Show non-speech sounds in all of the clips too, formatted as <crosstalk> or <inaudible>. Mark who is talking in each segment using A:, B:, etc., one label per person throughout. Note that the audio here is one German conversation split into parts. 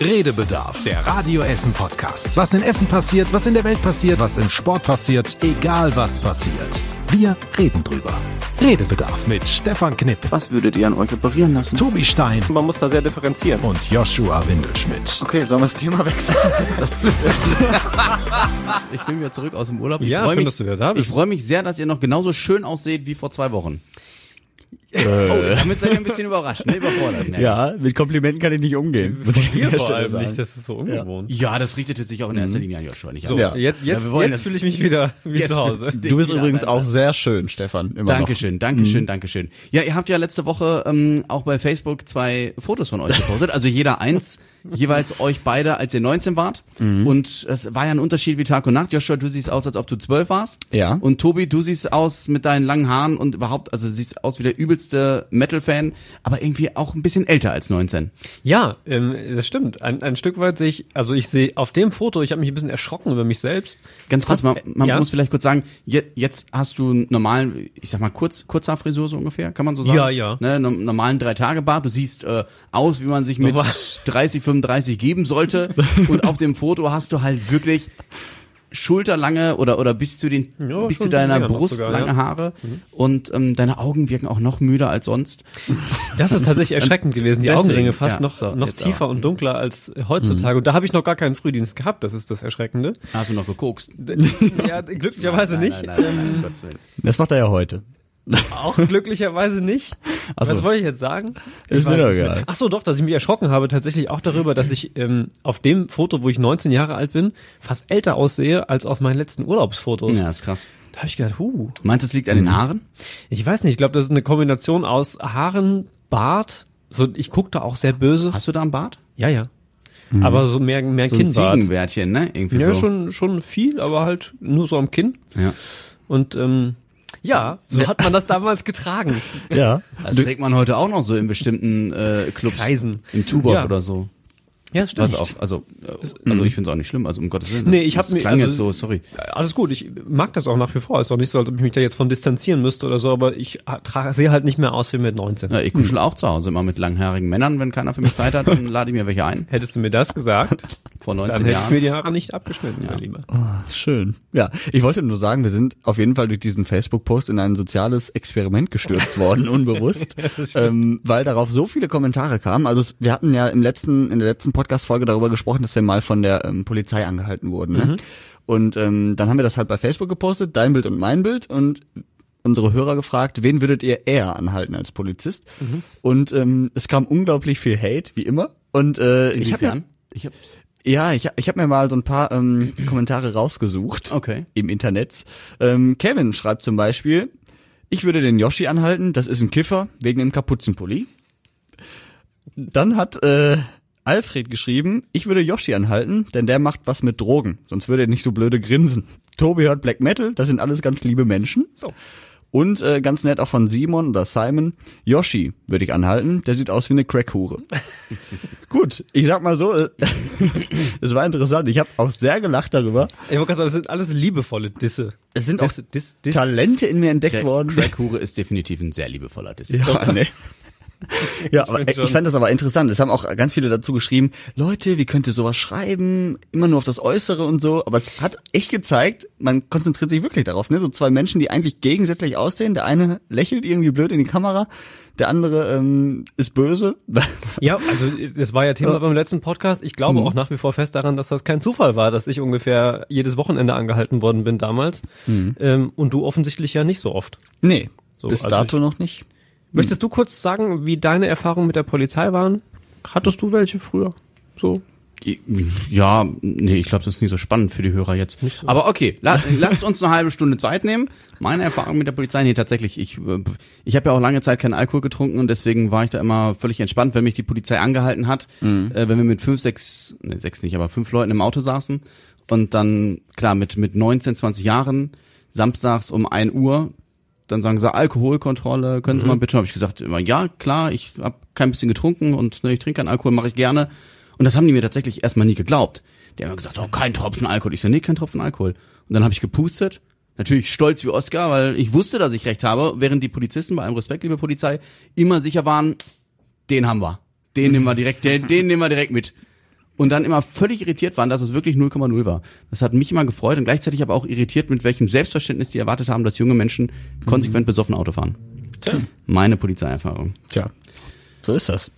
A: Redebedarf, der Radio Essen Podcast. Was in Essen passiert, was in der Welt passiert, was im Sport passiert, egal was passiert. Wir reden drüber. Redebedarf mit Stefan Knipp,
B: Was würdet ihr an euch operieren lassen?
A: Tobi Stein
C: Man muss da sehr differenzieren.
A: und Joshua Windelschmidt.
B: Okay, sollen wir das Thema wechseln?
D: Ich bin wieder zurück aus dem Urlaub. Ich
C: Ja,
D: freu
C: schön,
D: mich,
C: dass du wieder da bist.
D: Ich freue mich sehr, dass ihr noch genauso schön ausseht wie vor zwei Wochen. Oh, damit seid ihr ein bisschen überrascht, ne? Überfordert. Ne?
E: Ja, mit Komplimenten kann ich nicht umgehen. Der
C: vor allem
E: sagen.
C: nicht, das ist so ungewohnt.
D: Ja, das richtete sich auch in erster Linie an Joshua, nicht
C: So,
E: Ja.
C: jetzt, jetzt, jetzt fühle ich mich wieder wie zu Hause.
E: Du bist übrigens auch sehr schön, Stefan. Immer
D: Dankeschön, Dankeschön, Dankeschön. Ja, ihr habt ja letzte Woche ähm, auch bei Facebook zwei Fotos von euch gepostet, also jeder eins, jeweils euch beide, als ihr 19 wart. Und es war ja ein Unterschied wie Tag und Nacht. Joshua, du siehst aus, als ob du 12 warst.
E: Ja.
D: Und Tobi, du siehst aus mit deinen langen Haaren und überhaupt, also siehst aus wie der übelste Metal-Fan, aber irgendwie auch ein bisschen älter als 19.
C: Ja, ähm, das stimmt. Ein, ein Stück weit sehe ich, also ich sehe auf dem Foto, ich habe mich ein bisschen erschrocken über mich selbst.
D: Ganz kurz, man, man
C: ja.
D: muss vielleicht kurz sagen, je, jetzt hast du einen normalen, ich sag mal, kurz, kurzer Frisur so ungefähr, kann man so sagen?
C: Ja, ja.
D: Ne, normalen Drei-Tage-Bart. Du siehst äh, aus, wie man sich mit
C: Normal.
D: 30, 35 geben sollte. <laughs> Und auf dem Foto hast du halt wirklich schulterlange oder oder bis zu den
C: Ja,
D: bis zu deiner Brust
C: sogar,
D: lange
C: ja. Mhm.
D: Haare und ähm, deine Augen wirken auch noch müder als sonst.
C: Das ist tatsächlich <laughs> erschreckend gewesen. Die
D: Deswegen,
C: Augenringe fast
D: ja,
C: noch,
D: so,
C: noch tiefer
D: aber.
C: und dunkler als heutzutage. Und da habe ich noch gar keinen Frühdienst gehabt. Das ist das Erschreckende.
D: Hast du noch gekokst? <laughs>
C: ja, glücklicherweise
D: Nein,
C: nicht.
D: Nein, nein, nein.
E: Das macht er ja heute.
C: Auch glücklicherweise nicht. <laughs>
E: Ach so.
C: Was wollte ich jetzt sagen?
E: Ist
C: Ich weiß
E: mir doch egal.
C: Ach so, doch, dass ich mich erschrocken habe tatsächlich auch darüber, dass ich ähm, auf dem Foto, wo ich 19 Jahre alt bin, fast älter aussehe als auf meinen letzten Urlaubsfotos.
D: Ja, ist krass.
C: Da habe ich gedacht, huh.
D: Meinst du, es liegt an den Haaren?
C: Ich weiß nicht, ich glaube, das ist eine Kombination aus Haaren, Bart. So, ich gucke da auch sehr böse.
D: Hast du da einen Bart?
C: Ja, ja. Aber so mehr, mehr
D: So ein
C: Kinnbart.
D: Ziegenbärtchen, ne? Irgendwie
C: Ja,
D: so.
C: schon, schon viel, aber halt nur so am Kinn.
D: Ja.
C: Und ähm, ja, so hat man das damals getragen.
E: Ja.
D: Das trägt man heute auch noch so in bestimmten äh, Clubs.
C: Kreisen.
D: Im Tuborg
C: Ja.
D: oder so.
C: Ja, stimmt.
D: Was auch, also, also ich finde es auch nicht schlimm, also um Gottes Willen.
C: Nee, ich hab
D: das
C: mir-
D: klang
C: also-
D: jetzt so, sorry.
C: Alles gut, ich mag das auch nach wie vor. Ist doch nicht so, als ob ich mich da jetzt von distanzieren müsste oder so, aber ich sehe halt nicht mehr aus wie mit 19.
D: Ja, ich kuschel auch zu Hause immer mit langhaarigen Männern, wenn keiner für mich Zeit hat, dann lade ich mir welche ein.
C: Hättest du mir das gesagt, <laughs>
D: Vor
C: dann
D: 19
C: hätte ich mir
D: Jahren.
C: die Haare nicht abgeschnitten, mein Lieber.
E: Schön. Ja, ich wollte nur sagen, wir sind auf jeden Fall durch diesen Facebook-Post in ein soziales Experiment gestürzt worden, <laughs> unbewusst, ähm, weil darauf so viele Kommentare kamen. Also wir hatten ja im letzten, in der letzten Podcast-Folge darüber gesprochen, dass wir mal von der ähm, Polizei angehalten wurden. Ne? Und ähm, dann haben wir das halt bei Facebook gepostet, dein Bild und mein Bild und unsere Hörer gefragt, wen würdet ihr eher anhalten als Polizist? Und ähm, es kam unglaublich viel Hate, wie immer. Und äh, ich habe?
D: Ich hab,
E: ja, ich, ich habe mir mal so ein paar ähm, <clears throat> Kommentare rausgesucht
D: Okay.
E: im Internet. Ähm, Kevin schreibt zum Beispiel, ich würde den Yoshi anhalten, das ist ein Kiffer, wegen dem Kapuzenpulli. Dann hat äh, Alfred geschrieben, ich würde Yoshi anhalten, denn der macht was mit Drogen, sonst würde er nicht so blöde grinsen. Tobi hört Black Metal, das sind alles ganz liebe Menschen.
C: So.
E: Und äh, ganz nett auch von Simon oder Simon, Yoshi würde ich anhalten, der sieht aus wie eine Crackhure. <laughs> Gut, ich sag mal so, äh, <laughs> es war interessant, ich habe auch sehr gelacht darüber.
C: Ich wollte gerade sagen, das sind alles liebevolle Disse.
E: Es sind auch
C: Dis, dis, dis.
E: Talente in mir entdeckt
D: Crack,
E: worden.
D: Crackhure ist definitiv ein sehr liebevoller Diss.
E: Ja, nee. <laughs> Ja, aber
C: find
E: ich
C: schon.
E: fand das aber interessant. Es haben auch ganz viele dazu geschrieben, Leute, wie könnt ihr sowas schreiben? Immer nur auf das Äußere und so. Aber es hat echt gezeigt, man konzentriert sich wirklich darauf. Ne? So zwei Menschen, die eigentlich gegensätzlich aussehen. Der eine lächelt irgendwie blöd in die Kamera, der andere ähm, ist böse. <laughs>
C: Ja, also das war ja Thema beim letzten Podcast. Ich glaube auch nach wie vor fest daran, dass das kein Zufall war, dass ich ungefähr jedes Wochenende angehalten worden bin damals. Ähm, und du offensichtlich ja nicht so oft.
E: nee,
C: So,
E: bis
C: also
E: dato noch nicht.
C: Möchtest du kurz sagen, wie deine Erfahrungen mit der Polizei waren? Hattest du welche früher? So?
D: Ja, nee, ich glaube, das ist nicht so spannend für die Hörer jetzt. Aber okay, la lasst uns eine halbe Stunde Zeit nehmen. Meine Erfahrung mit der Polizei, nee, tatsächlich, ich, äh, ich habe ja auch lange Zeit keinen Alkohol getrunken und deswegen war ich da immer völlig entspannt, wenn mich die Polizei angehalten hat, äh, wenn wir mit fünf, sechs, nee, sechs nicht, aber fünf Leuten im Auto saßen und dann, klar, mit, mit 19, 20 Jahren, samstags um 1 Uhr, dann sagen sie Alkoholkontrolle, können Sie mal bitte? Habe ich gesagt immer ja klar, ich habe kein bisschen getrunken und ne, ich trinke keinen Alkohol, mache ich gerne. Und das haben die mir tatsächlich erstmal nie geglaubt. Die haben gesagt, oh kein Tropfen Alkohol. Ich so nee, kein Tropfen Alkohol. Und dann habe ich gepustet. Natürlich stolz wie Oscar, weil ich wusste, dass ich recht habe, während die Polizisten bei allem Respekt, liebe Polizei, immer sicher waren, den haben wir. Den nehmen wir direkt, den, den nehmen wir direkt mit. Und dann immer völlig irritiert waren, dass es wirklich 0,0 war. Das hat mich immer gefreut und gleichzeitig aber auch irritiert, mit welchem Selbstverständnis die erwartet haben, dass junge Menschen konsequent besoffen Auto fahren.
C: Tja.
D: Meine Polizeierfahrung.
E: Tja, so ist das.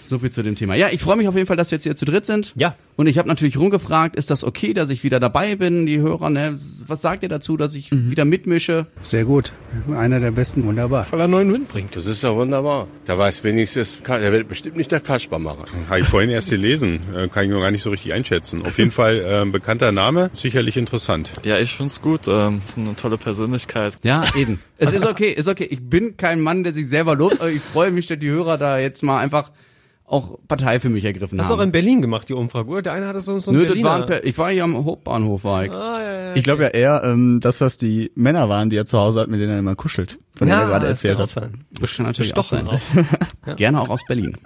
D: So viel zu dem Thema. Ja, ich freue mich auf jeden Fall, dass wir jetzt hier zu dritt sind.
C: Ja.
D: Und ich habe natürlich rumgefragt, ist das okay, dass ich wieder dabei bin? Die Hörer, ne? Was sagt ihr dazu, dass ich wieder mitmische?
F: Sehr gut. Einer der besten, wunderbar.
G: weil er neuen Wind bringt. Das ist ja wunderbar. Der weiß wenigstens, der wird bestimmt nicht der Kasper machen.
H: Habe ich vorhin erst gelesen, äh, kann ich noch gar nicht so richtig einschätzen. Auf jeden Fall äh, ein bekannter Name, sicherlich interessant.
I: Ja, ich find's gut. Ähm, ist eine tolle Persönlichkeit.
D: Ja, eben. Es ist okay, ist okay. Ich bin kein Mann, der sich selber lobt, aber ich freue mich, dass die Hörer da jetzt mal einfach auch Partei für mich ergriffen
C: Hast du auch in
D: haben.
C: Berlin gemacht, die Umfrage, oder? Der eine hatte so, so ein
D: Nö, das
C: Berliner.
D: war ein Per- ich war hier am Hauptbahnhof, war ich.
C: ah, ja, ja.
E: Ich glaube ja eher, ähm, dass das die Männer waren, die er zu Hause hat, mit denen er immer kuschelt, von denen er gerade
C: das kann
E: erzählt
C: auch
E: hat.
D: Das kann natürlich auch sein.
C: auch. <laughs>
D: Gerne auch aus Berlin.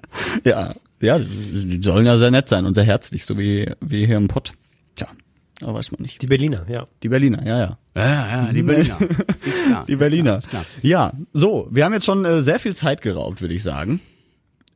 E: Ja, ja, die sollen ja sehr nett sein und sehr herzlich, so wie, wie hier im Pott. Tja, aber weiß man nicht.
C: Die Berliner, ja.
E: Die Berliner, ja, ja.
D: Ja, ja, <laughs> die Berliner. Ist klar.
E: Die Berliner.
D: Ist klar.
E: Ja, so, wir haben jetzt schon äh, sehr viel Zeit geraubt, würde ich sagen.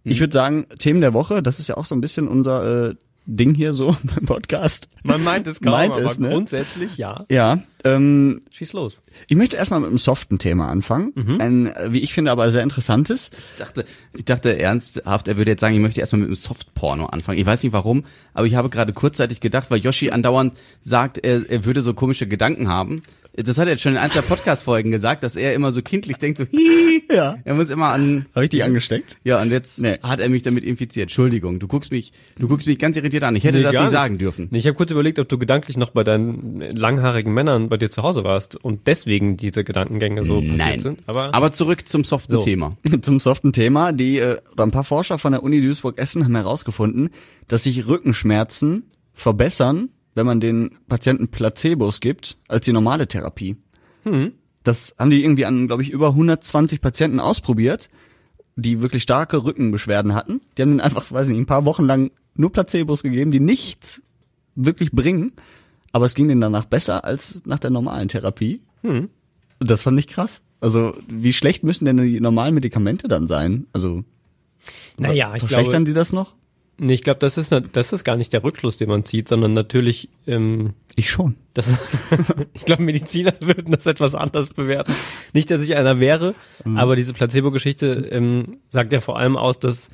E: Ich würde sagen, Themen der Woche, das ist ja auch so ein bisschen unser äh, Ding hier so <laughs> beim Podcast.
C: Man meint es kaum,
E: Meint
C: aber
E: es, ne?
C: grundsätzlich ja.
E: Ja, ähm,
C: Schieß los.
E: ich möchte erstmal mit einem soften Thema anfangen. Ein, äh, wie ich finde, aber sehr interessantes.
D: Ich dachte, ich dachte ernsthaft, er würde jetzt sagen, ich möchte erstmal mit einem Softporno anfangen. Ich weiß nicht warum, aber ich habe gerade kurzzeitig gedacht, weil Yoshi andauernd sagt, er, er würde so komische Gedanken haben. Das hat er jetzt schon in ein, zwei Podcast-Folgen gesagt, dass er immer so kindlich denkt, so hihi.
E: Ja.
D: Er muss immer an,
E: Habe ich dich angesteckt?
D: ja, und jetzt
E: Nee.
D: hat er mich damit infiziert. Entschuldigung, du guckst mich, du guckst mich ganz irritiert an. Ich hätte
C: Nee,
D: das nicht
C: nicht.
D: sagen dürfen.
C: Nee, ich habe kurz überlegt, ob du gedanklich noch bei deinen langhaarigen Männern bei dir zu Hause warst und deswegen diese Gedankengänge so passiert
D: Nein.
C: sind. Aber,
D: Aber zurück zum soften
C: So.
D: Thema. <laughs>
E: Zum soften Thema. Die, äh, oder ein paar Forscher von der Uni Duisburg-Essen haben herausgefunden, dass sich Rückenschmerzen verbessern, wenn man den Patienten Placebos gibt, als die normale Therapie. Das haben die irgendwie an, glaube ich, über 120 Patienten ausprobiert, die wirklich starke Rückenbeschwerden hatten. Die haben denen einfach, weiß nicht, ein paar Wochen lang nur Placebos gegeben, die nichts wirklich bringen. Aber es ging denen danach besser als nach der normalen Therapie. Und das fand ich krass. Also, wie schlecht müssen denn die normalen Medikamente dann sein? Also,
C: naja, ich
E: verschlechtern
C: glaube,
E: die das noch?
C: Nee, ich glaube, das ist, das ist gar nicht der Rückschluss, den man zieht, sondern natürlich, ähm,
E: Ich schon.
C: das, <laughs> ich glaube, Mediziner <laughs> würden das etwas anders bewerten. Nicht, dass ich einer wäre, aber diese Placebo-Geschichte ähm, sagt ja vor allem aus, dass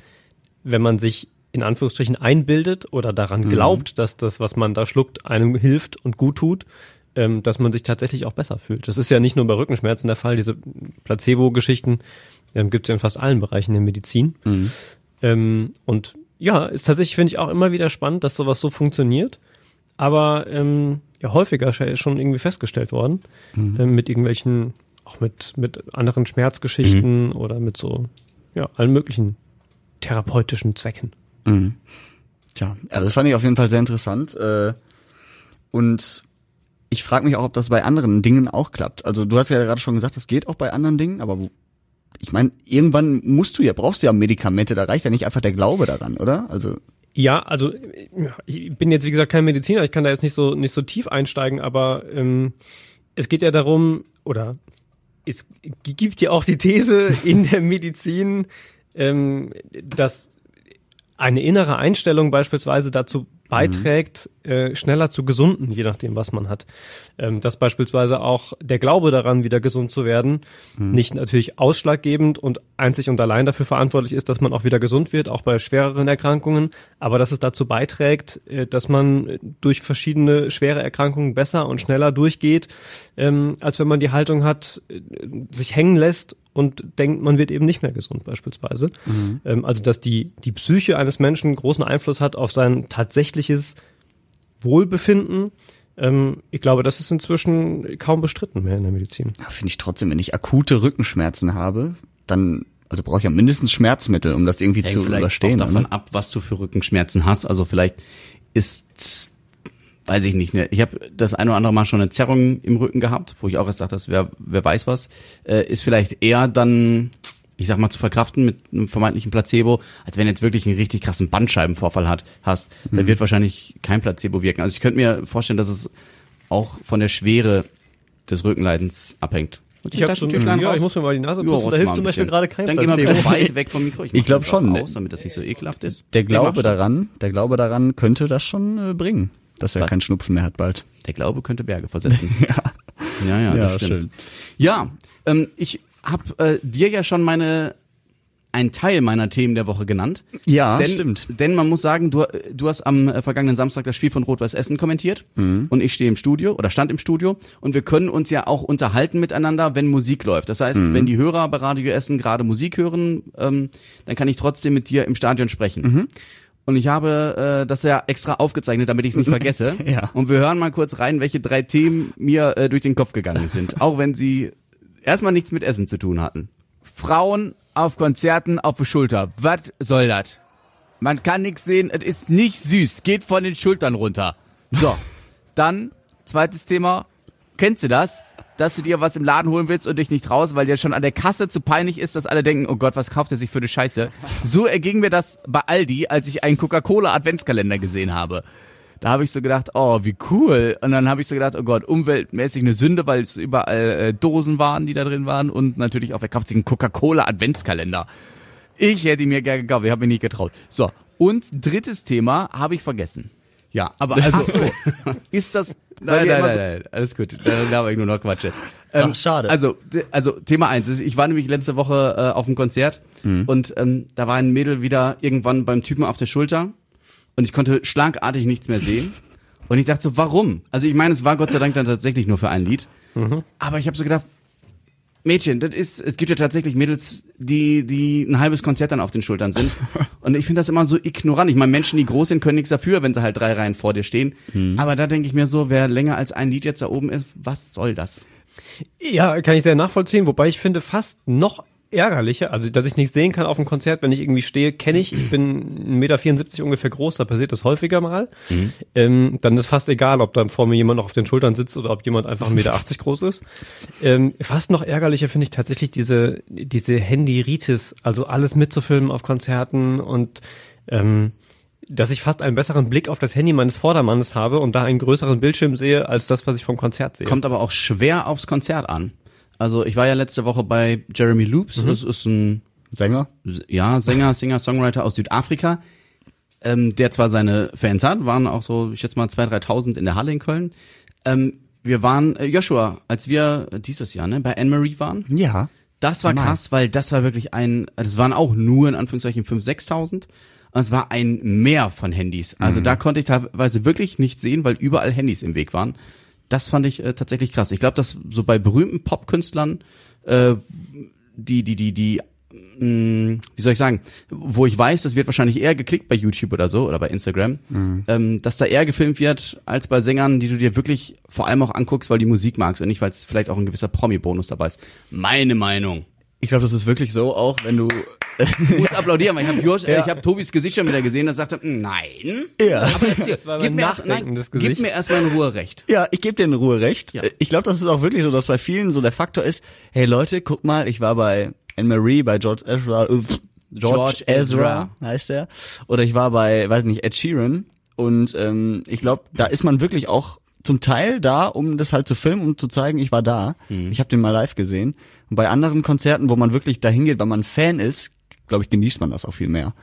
C: wenn man sich in Anführungsstrichen einbildet oder daran glaubt, dass das, was man da schluckt, einem hilft und gut tut, ähm, dass man sich tatsächlich auch besser fühlt. Das ist ja nicht nur bei Rückenschmerzen der Fall. Diese Placebo-Geschichten ähm, gibt es ja in fast allen Bereichen der Medizin. Ähm, und ja, ist tatsächlich, finde ich, auch immer wieder spannend, dass sowas so funktioniert. Aber ähm, ja, häufiger ist schon irgendwie festgestellt worden, ähm, mit irgendwelchen, auch mit, mit anderen Schmerzgeschichten oder mit so, ja, allen möglichen therapeutischen Zwecken.
E: Tja, also das fand ich auf jeden Fall sehr interessant. Äh, und ich frage mich auch, ob das bei anderen Dingen auch klappt. Also du hast ja gerade schon gesagt, das geht auch bei anderen Dingen, aber wo, ich meine, irgendwann musst du ja, brauchst du ja Medikamente, da reicht ja nicht einfach der Glaube daran, oder? Also
C: Ja, also ich bin jetzt wie gesagt kein Mediziner, ich kann da jetzt nicht so nicht so tief einsteigen, aber ähm, es geht ja darum, oder es gibt ja auch die These in der Medizin, ähm, dass eine innere Einstellung beispielsweise dazu beiträgt, äh, schneller zu gesunden, je nachdem, was man hat. Ähm, dass beispielsweise auch der Glaube daran, wieder gesund zu werden, nicht natürlich ausschlaggebend und einzig und allein dafür verantwortlich ist, dass man auch wieder gesund wird, auch bei schwereren Erkrankungen, aber dass es dazu beiträgt, äh, dass man durch verschiedene schwere Erkrankungen besser und schneller durchgeht, ähm, als wenn man die Haltung hat, äh, sich hängen lässt und denkt, man wird eben nicht mehr gesund beispielsweise. Ähm, also dass die, die Psyche eines Menschen großen Einfluss hat auf sein tatsächliches Wohlbefinden. Ähm, ich glaube, das ist inzwischen kaum bestritten mehr in der Medizin.
E: ja, finde ich trotzdem, wenn ich akute Rückenschmerzen habe, dann also brauche ich ja mindestens Schmerzmittel, um das irgendwie
D: Hängt
E: zu
D: vielleicht
E: überstehen.
D: auch davon ab, was du für Rückenschmerzen hast. Also vielleicht ist, weiß ich nicht, ne, ich habe das ein oder andere Mal schon eine Zerrung im Rücken gehabt, wo ich auch erst dachte, das wer, wer weiß was, äh, ist vielleicht eher dann, ich sag mal, zu verkraften mit einem vermeintlichen Placebo, als wenn du jetzt wirklich einen richtig krassen Bandscheibenvorfall hat, hast. Da wird wahrscheinlich kein Placebo wirken. Also ich könnte mir vorstellen, dass es auch von der Schwere des Rückenleidens abhängt. Und
C: Ich habe schon, ja, ich muss mir mal die Nase putzen, da hilft zum Beispiel gerade kein
D: Dann geh mal
C: Placebo.
D: bitte weit weg vom Mikro. <laughs>
E: Ich
D: mach
E: glaub
D: das
E: schon.
D: Aus, damit das nicht so ekelhaft ist.
E: Der Glaube daran, der Glaube daran könnte das schon äh, bringen, dass er
D: Was?
E: keinen Schnupfen mehr hat bald.
D: Der Glaube könnte Berge versetzen. <laughs> ja. ja, ja, das
E: Ja,
D: stimmt.
E: schön.
D: Ja, ähm, ich habe äh, dir ja schon meine einen Teil meiner Themen der Woche genannt.
E: Ja,
D: denn,
E: stimmt.
D: Denn man muss sagen, du, du hast am äh, vergangenen Samstag das Spiel von Rot-Weiß Essen kommentiert
E: Mhm.
D: und ich stehe im Studio oder stand im Studio und wir können uns ja auch unterhalten miteinander, wenn Musik läuft. Das heißt,
E: Mhm.
D: wenn die Hörer bei Radio Essen gerade Musik hören, ähm, dann kann ich trotzdem mit dir im Stadion sprechen.
E: Mhm.
D: Und ich habe äh, das ja extra aufgezeichnet, damit ich es nicht <laughs> vergesse.
E: Ja.
D: Und wir hören mal kurz rein, welche drei Themen mir äh, durch den Kopf gegangen sind. <laughs> Auch wenn sie erstmal nichts mit Essen zu tun hatten. Frauen auf Konzerten auf die Schulter. Was soll das? Man kann nichts sehen, es ist nicht süß, geht von den Schultern runter. So, <laughs> dann zweites Thema. Kennst du das? Dass du dir was im Laden holen willst und dich nicht traust, weil dir schon an der Kasse zu peinlich ist, dass alle denken, oh Gott, was kauft er sich für eine Scheiße? So erging mir das bei Aldi, als ich einen Coca-Cola Adventskalender gesehen habe. Da habe ich so gedacht, oh, wie cool. Und dann habe ich so gedacht, oh Gott, umweltmäßig eine Sünde, weil es überall äh, Dosen waren, die da drin waren. Und natürlich auch, wer kauft sich einen Coca-Cola Adventskalender? Ich hätte ihn mir gerne gekauft, ich habe mich nicht getraut. So, und drittes Thema habe ich vergessen. Ja, aber also, <laughs> ist das... Nein, nein, nein, nein, alles gut. Da laber ich nur noch Quatsch jetzt. Ähm,
E: Ach, schade.
D: Also, also Thema eins. ist, Ich war nämlich letzte Woche äh, auf einem Konzert und ähm, da war ein Mädel wieder irgendwann beim Typen auf der Schulter und ich konnte schlagartig nichts mehr sehen. <laughs> Und ich dachte so, warum? Also ich meine, es war Gott sei Dank dann tatsächlich nur für ein Lied. Aber ich habe so gedacht, Mädchen, das ist, es gibt ja tatsächlich Mädels, die, die ein halbes Konzert dann auf den Schultern sind. <laughs> Und ich finde das immer so ignorant. Ich meine, Menschen, die groß sind, können nichts dafür, wenn sie halt drei Reihen vor dir stehen. Aber da denke ich mir so, wer länger als ein Lied jetzt da oben ist, was soll das?
C: Ja, kann ich sehr nachvollziehen, wobei ich finde fast noch ärgerlicher, also dass ich nicht sehen kann auf dem Konzert, wenn ich irgendwie stehe, kenne ich, ich bin 1,74 Meter ungefähr groß, da passiert das häufiger mal. Ähm, dann ist fast egal, ob da vor mir jemand noch auf den Schultern sitzt oder ob jemand einfach 1,80 Meter groß ist. Ähm, fast noch ärgerlicher finde ich tatsächlich diese, diese Handy-Ritis, also alles mitzufilmen auf Konzerten und ähm, dass ich fast einen besseren Blick auf das Handy meines Vordermannes habe und da einen größeren Bildschirm sehe, als das, was ich vom Konzert sehe.
D: Kommt aber auch schwer aufs Konzert an. Also ich war ja letzte Woche bei Jeremy Loops, das ist ein
E: Sänger?
D: ja, Sänger, Singer, Songwriter aus Südafrika, ähm, der zwar seine Fans hat, waren auch so, ich schätze mal 2.000, 3.000 in der Halle in Köln. Ähm, wir waren, äh, Joshua, als wir dieses Jahr ne, bei Anne-Marie waren,
E: Ja.
D: das war
E: Nein.
D: krass, weil das war wirklich ein, das waren auch nur in Anführungszeichen 5.000, 6.000. Und es war ein Meer von Handys. Also
E: Mhm.
D: da konnte ich teilweise wirklich nicht sehen, weil überall Handys im Weg waren. Das fand ich äh, tatsächlich krass. Ich glaube, dass so bei berühmten Popkünstlern, äh, die, die, die, die, mh, wie soll ich sagen, wo ich weiß, das wird wahrscheinlich eher geklickt bei YouTube oder so oder bei Instagram, ähm, dass da eher gefilmt wird als bei Sängern, die du dir wirklich vor allem auch anguckst, weil die Musik magst und nicht, weil es vielleicht auch ein gewisser Promi-Bonus dabei ist. Meine Meinung.
E: Ich glaube, das ist wirklich so, auch wenn du. <laughs>
D: Ich muss applaudieren, weil ich habe Josh, äh,
E: Ja.
D: ich habe Tobis Gesicht schon wieder gesehen, das sagte, nein.
E: Ja.
D: Aber erzähl, gib mir, erst, nein, gib mir erstmal in Ruhe recht.
E: Ja, ich gebe dir in Ruhe recht.
D: Ja.
E: Ich glaube, das ist auch wirklich so, dass bei vielen so der Faktor ist, hey Leute, guck mal, ich war bei Anne-Marie, bei George Ezra, äh, George,
D: George
E: Ezra,
D: Ezra.
E: heißt er. Oder ich war bei, weiß nicht, Ed Sheeran. Und ähm, ich glaube, da ist man wirklich auch zum Teil da, um das halt zu filmen, um zu zeigen, ich war da. Ich habe den mal live gesehen. Und bei anderen Konzerten, wo man wirklich dahin geht, weil man Fan ist, glaube ich, genießt man das auch viel mehr.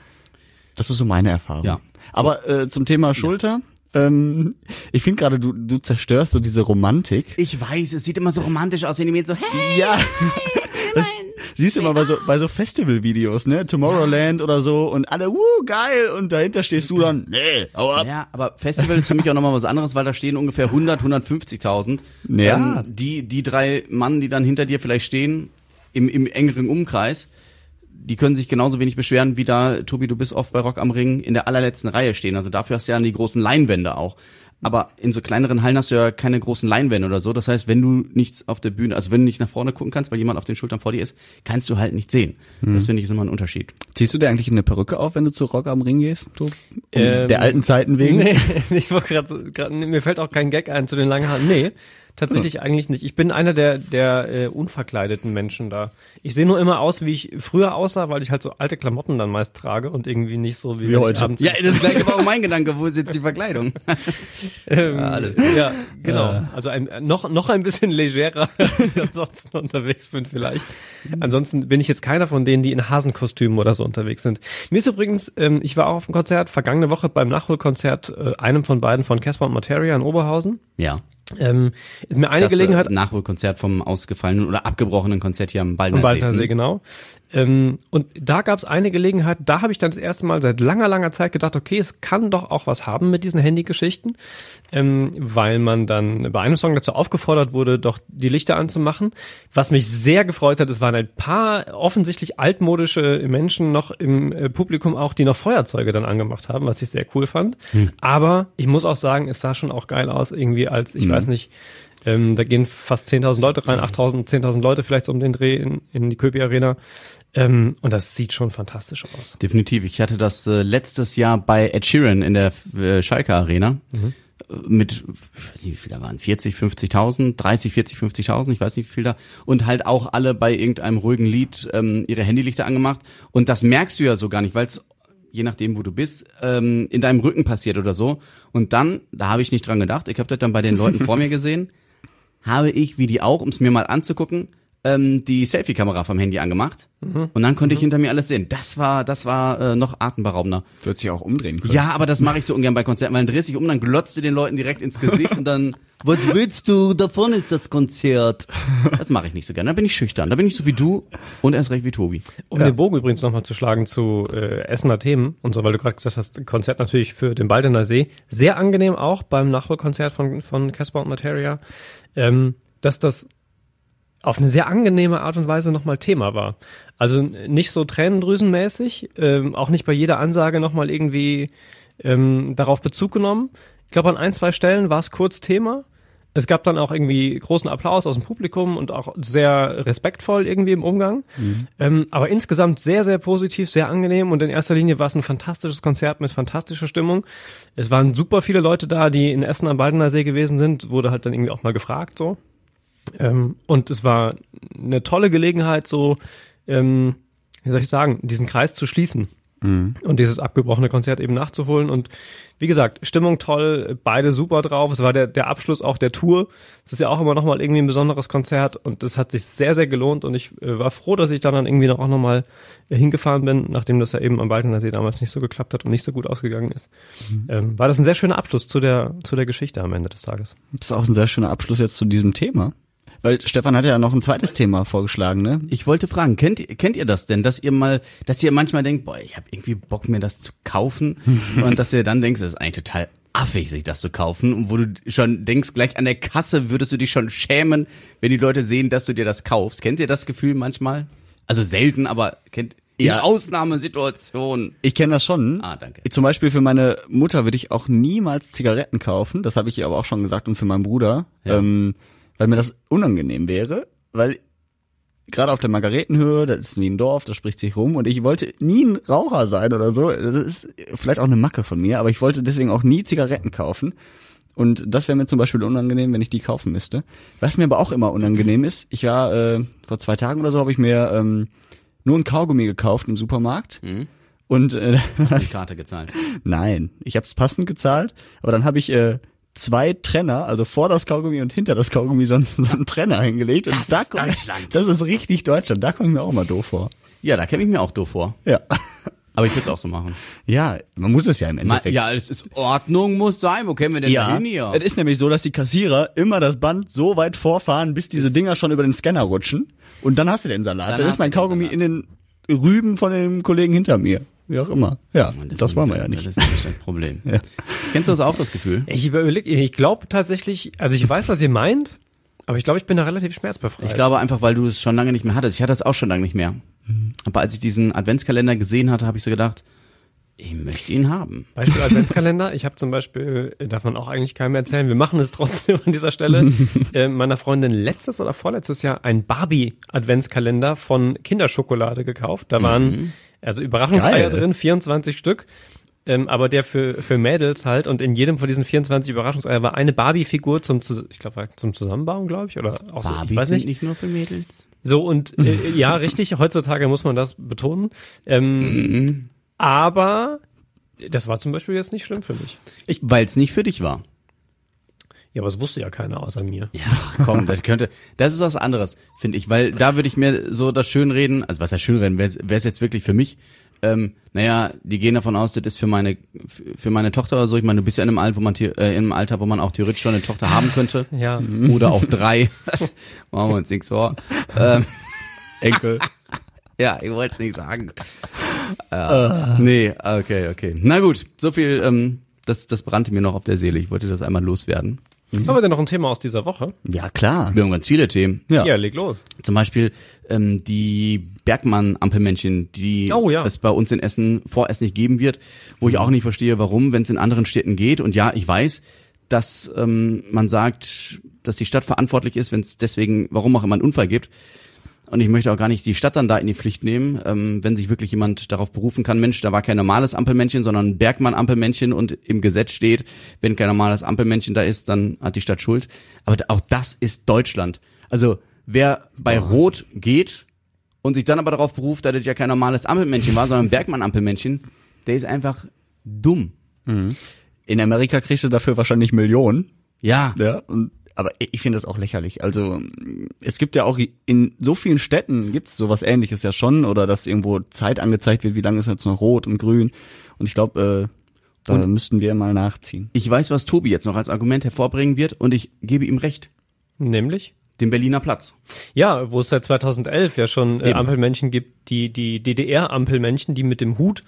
E: Das ist so meine Erfahrung.
D: Ja.
E: Aber äh, zum Thema Schulter, ähm, ich finde gerade, du, du zerstörst so diese Romantik.
D: Ich weiß, es sieht immer so romantisch aus, wenn die mir so, hey,
E: Ja. <laughs> Das siehst du mal bei so, bei so Festivalvideos, ne? Tomorrowland oder so und alle, wuh, geil, und dahinter stehst du dann, nee, hau ab.
D: Ja, aber Festival ist für mich auch nochmal was anderes, weil da stehen ungefähr 100, 150.000.
E: Ja.
D: Ähm, die, die drei Mann, die dann hinter dir vielleicht stehen, im, im engeren Umkreis, die können sich genauso wenig beschweren, wie da, Tobi, du bist oft bei Rock am Ring, in der allerletzten Reihe stehen. Also dafür hast du ja die großen Leinwände auch. Aber in so kleineren Hallen hast du ja keine großen Leinwände oder so. Das heißt, wenn du nichts auf der Bühne, also wenn du nicht nach vorne gucken kannst, weil jemand auf den Schultern vor dir ist, kannst du halt nicht sehen. Das finde ich ist immer ein Unterschied.
E: Ziehst du dir eigentlich eine Perücke auf, wenn du zu Rock am Ring gehst? Du? Um
C: Ähm,
E: der alten Zeiten wegen? <laughs>
C: Nee, ich wollte gerade, grad, mir fällt auch kein Gag ein zu den langen Haaren. Nee, tatsächlich eigentlich nicht. Ich bin einer der, der äh, unverkleideten Menschen da. Ich sehe nur immer aus, wie ich früher aussah, weil ich halt so alte Klamotten dann meist trage und irgendwie nicht so wie,
E: Wie heute.
C: abends-
D: Ja, das gleiche war auch mein Gedanke. Wo ist jetzt die Verkleidung? <laughs>
C: Ähm,
D: Ja, alles
C: ja, genau. Also ein, noch, noch ein bisschen legerer, <laughs> als ich ansonsten unterwegs bin vielleicht. Ansonsten bin ich jetzt keiner von denen, die in Hasenkostümen oder so unterwegs sind. Mir ist übrigens, ähm, ich war auch auf dem Konzert, vergangene Woche beim Nachholkonzert, äh, einem von beiden von Casper und Materia in Oberhausen.
D: Ja.
C: Ähm, ist mir eine
D: das
C: Gelegenheit,
D: äh, Nachholkonzert vom ausgefallenen oder abgebrochenen Konzert hier am Baldner
C: Am Baldner See,
D: See.
C: genau. Ähm, und da gab es eine Gelegenheit, da habe ich dann das erste Mal seit langer, langer Zeit gedacht, okay, es kann doch auch was haben mit diesen Handygeschichten, ähm, weil man dann bei einem Song dazu aufgefordert wurde, doch die Lichter anzumachen. Was mich sehr gefreut hat, es waren ein paar offensichtlich altmodische Menschen noch im äh, Publikum auch, die noch Feuerzeuge dann angemacht haben, was ich sehr cool fand. Aber ich muss auch sagen, es sah schon auch geil aus, irgendwie als, ich weiß nicht, ähm, da gehen fast 10.000 Leute rein, 8.000, 10.000 Leute vielleicht so um den Dreh in, in die Köpi Arena. Ähm, und das sieht schon fantastisch aus.
D: Definitiv. Ich hatte das äh, letztes Jahr bei Ed Sheeran in der äh, Schalke Arena.
C: Mhm.
D: Äh, Mit, ich weiß nicht, wie viel da waren, 40, 50.000, 30, 40, 50.000, ich weiß nicht, wie viel da. Und halt auch alle bei irgendeinem ruhigen Lied ähm, ihre Handylichter angemacht. Und das merkst du ja so gar nicht, weil es je nachdem, wo du bist, ähm, in deinem Rücken passiert oder so. Und dann, da habe ich nicht dran gedacht, ich habe das dann bei den Leuten vor <laughs> mir gesehen, habe ich, wie die auch, um es mir mal anzugucken, ähm, die Selfie-Kamera vom Handy angemacht. Und dann konnte ich hinter mir alles sehen. Das war, das war äh, noch atemberaubender.
E: Wird sich auch umdrehen können.
D: Ja, aber das mache ich so ungern bei Konzerten, weil dann drehst du dich um, dann glotzt du den Leuten direkt ins Gesicht und dann, <laughs> was willst du? Davon ist das Konzert. Das mache ich nicht so gern. Da bin ich schüchtern. Da bin ich so wie du und erst recht wie Tobi.
C: Um den Bogen übrigens nochmal zu schlagen zu äh, Essener Themen und so, weil du gerade gesagt hast, Konzert natürlich für den Baldener See. Sehr angenehm auch beim Nachholkonzert von, von Casper und Materia, ähm, dass das auf eine sehr angenehme Art und Weise nochmal Thema war. Also nicht so tränendrüsenmäßig, ähm, auch nicht bei jeder Ansage nochmal irgendwie ähm, darauf Bezug genommen. Ich glaube, an ein, zwei Stellen war es kurz Thema. Es gab dann auch irgendwie großen Applaus aus dem Publikum und auch sehr respektvoll irgendwie im Umgang. Ähm, aber insgesamt sehr, sehr positiv, sehr angenehm und in erster Linie war es ein fantastisches Konzert mit fantastischer Stimmung. Es waren super viele Leute da, die in Essen am Baldener See gewesen sind, wurde halt dann irgendwie auch mal gefragt so. Ähm, und es war eine tolle Gelegenheit, so, ähm, wie soll ich sagen, diesen Kreis zu schließen und dieses abgebrochene Konzert eben nachzuholen. Und wie gesagt, Stimmung toll, beide super drauf. Es war der, der Abschluss auch der Tour. Es ist ja auch immer nochmal irgendwie ein besonderes Konzert und das hat sich sehr, sehr gelohnt und ich äh, war froh, dass ich dann, dann irgendwie noch auch nochmal äh, hingefahren bin, nachdem das ja eben am Baldener See damals nicht so geklappt hat und nicht so gut ausgegangen ist. Ähm, war das ein sehr schöner Abschluss zu der, zu der Geschichte am Ende des Tages.
E: Das ist auch ein sehr schöner Abschluss jetzt zu diesem Thema. Weil Stefan hat ja noch ein zweites Thema vorgeschlagen, ne?
D: Ich wollte fragen, kennt, ihr- kennt ihr das denn, dass ihr mal, dass ihr manchmal denkt, boah, ich habe irgendwie Bock mir das zu kaufen <laughs> und dass ihr dann denkst, das ist eigentlich total affig, sich das zu kaufen und wo du schon denkst, gleich an der Kasse würdest du dich schon schämen, wenn die Leute sehen, dass du dir das kaufst. Kennt ihr das Gefühl manchmal? Also selten, aber kennt in
E: Ja.
D: Ausnahmesituationen.
E: Ich kenne das schon.
D: Ah, danke.
E: Zum Beispiel für meine Mutter würde ich auch niemals Zigaretten kaufen. Das habe ich ihr aber auch schon gesagt und für meinen Bruder,
D: Ja.
E: ähm, weil mir das unangenehm wäre, weil gerade auf der Margaretenhöhe, das ist wie ein Dorf, das spricht sich rum und ich wollte nie ein Raucher sein oder so. Das ist vielleicht auch eine Macke von mir, aber ich wollte deswegen auch nie Zigaretten kaufen. Und das wäre mir zum Beispiel unangenehm, wenn ich die kaufen müsste. Was mir aber auch immer unangenehm ist, ich war äh, vor zwei Tagen oder so, habe ich mir ähm, nur ein Kaugummi gekauft im Supermarkt.
D: Mhm.
E: Und äh,
D: Hast du die Karte gezahlt? <laughs>
E: Nein, ich habe es passend gezahlt, aber dann habe ich äh, zwei Trenner, also vor das Kaugummi und hinter das Kaugummi so, einen- so einen Trenner hingelegt. Und
D: Das
E: da
D: ist Deutschland.
E: Das ist richtig Deutschland. Da komme ich mir auch mal doof vor.
D: Ja, da käme ich mir auch doof vor.
E: Ja,
D: Aber ich würde es auch so machen.
E: ja, man muss es ja im Endeffekt.
D: Ja, es ist Ordnung muss sein. Wo kämen wir denn
E: ja.
D: dahin hier?
E: Es ist nämlich so, dass die Kassierer immer das Band so weit vorfahren, bis diese Dinger schon über den Scanner rutschen. Und dann hast du den Salat.
D: Dann
E: Dann, ist mein Kaugummi in den Rüben von dem Kollegen hinter mir. Wie auch immer. Ja, das,
D: ist
E: wollen wir ja nicht.
D: Das ist nicht das Problem. <laughs>
E: Ja.
D: Kennst du das auch, das Gefühl?
C: Ich überlege, ich glaube tatsächlich, also ich weiß, was ihr meint, aber ich glaube, ich bin da relativ schmerzbefreit.
D: Ich glaube einfach, weil du es schon lange nicht mehr hattest. Ich hatte es auch schon lange nicht mehr. Aber als ich diesen Adventskalender gesehen hatte, habe ich so gedacht, ich möchte ihn haben.
C: Beispiel <laughs> Adventskalender. Ich habe zum Beispiel, darf man auch eigentlich keinem erzählen, wir machen es trotzdem <laughs> an dieser Stelle, äh, meiner Freundin letztes oder vorletztes Jahr ein Barbie-Adventskalender von Kinderschokolade gekauft. Da waren also Überraschungseier
E: Geil.
C: drin, 24 Stück. ähm, aber der für, für Mädels halt und in jedem von diesen 24 Überraschungseier war eine Barbie-Figur zum, ich glaube, zum Zusammenbauen, glaube ich, oder auch so, ich
D: Barbies
C: weiß nicht.
D: nicht nur für Mädels.
C: So und äh, ja, richtig, heutzutage muss man das betonen. Ähm, aber das war zum Beispiel jetzt nicht schlimm für mich. Ich,
D: Weil es nicht für dich war.
C: Ja, aber es wusste ja keiner außer mir.
D: Ja, komm, das könnte, das ist was anderes, finde ich, weil da würde ich mir so das Schönreden, also was heißt Schönreden, wäre es jetzt wirklich für mich, ähm, naja, die gehen davon aus, das ist für meine, für meine Tochter oder so, ich meine, du bist ja in einem Alter, wo man, äh, in einem Alter, wo man auch theoretisch schon eine Tochter haben könnte.
C: Ja.
D: Oder auch drei. Was? Machen wir uns nichts vor. Ähm,
E: Enkel. <laughs>
D: ja, ich wollte es nicht sagen. Ja. Nee, okay, okay. Na gut, so viel, ähm, das, das brannte mir noch auf der Seele. Ich wollte das einmal loswerden.
C: Haben wir denn noch ein Thema aus dieser Woche?
E: Ja, klar.
D: Wir haben ganz viele Themen.
E: Ja.
C: Ja, leg los.
D: Zum Beispiel ähm, die Bergmann-Ampelmännchen, die
C: Oh, ja.
D: es bei uns in Essen vorerst nicht geben wird, wo ich auch nicht verstehe, warum, wenn es in anderen Städten geht. Und ja, ich weiß, dass ähm, man sagt, dass die Stadt verantwortlich ist, wenn es deswegen, warum auch immer, einen Unfall gibt. Und ich möchte auch gar nicht die Stadt dann da in die Pflicht nehmen, ähm, wenn sich wirklich jemand darauf berufen kann, Mensch, da war kein normales Ampelmännchen, sondern ein Bergmann-Ampelmännchen und im Gesetz steht, wenn kein normales Ampelmännchen da ist, dann hat die Stadt Schuld. Aber auch das ist Deutschland. Also wer bei Rot geht und sich dann aber darauf beruft, dass das ja kein normales Ampelmännchen war, sondern ein Bergmann-Ampelmännchen, der ist einfach dumm.
E: In Amerika kriegst du dafür wahrscheinlich Millionen.
D: Ja.
E: Ja, und, aber ich finde das auch lächerlich. Also es gibt ja auch in so vielen Städten gibt's sowas ähnliches ja schon oder dass irgendwo Zeit angezeigt wird, wie lange ist jetzt noch rot und grün. Und ich glaube, äh, da
D: Und-
E: müssten wir mal nachziehen.
D: Ich weiß, was Tobi jetzt noch als Argument hervorbringen wird und ich gebe ihm recht.
C: Nämlich?
D: Den Berliner Platz.
C: Ja, wo es seit 2011 ja schon äh. Ampelmännchen gibt, die, die DDR-Ampelmännchen, die mit dem Hut,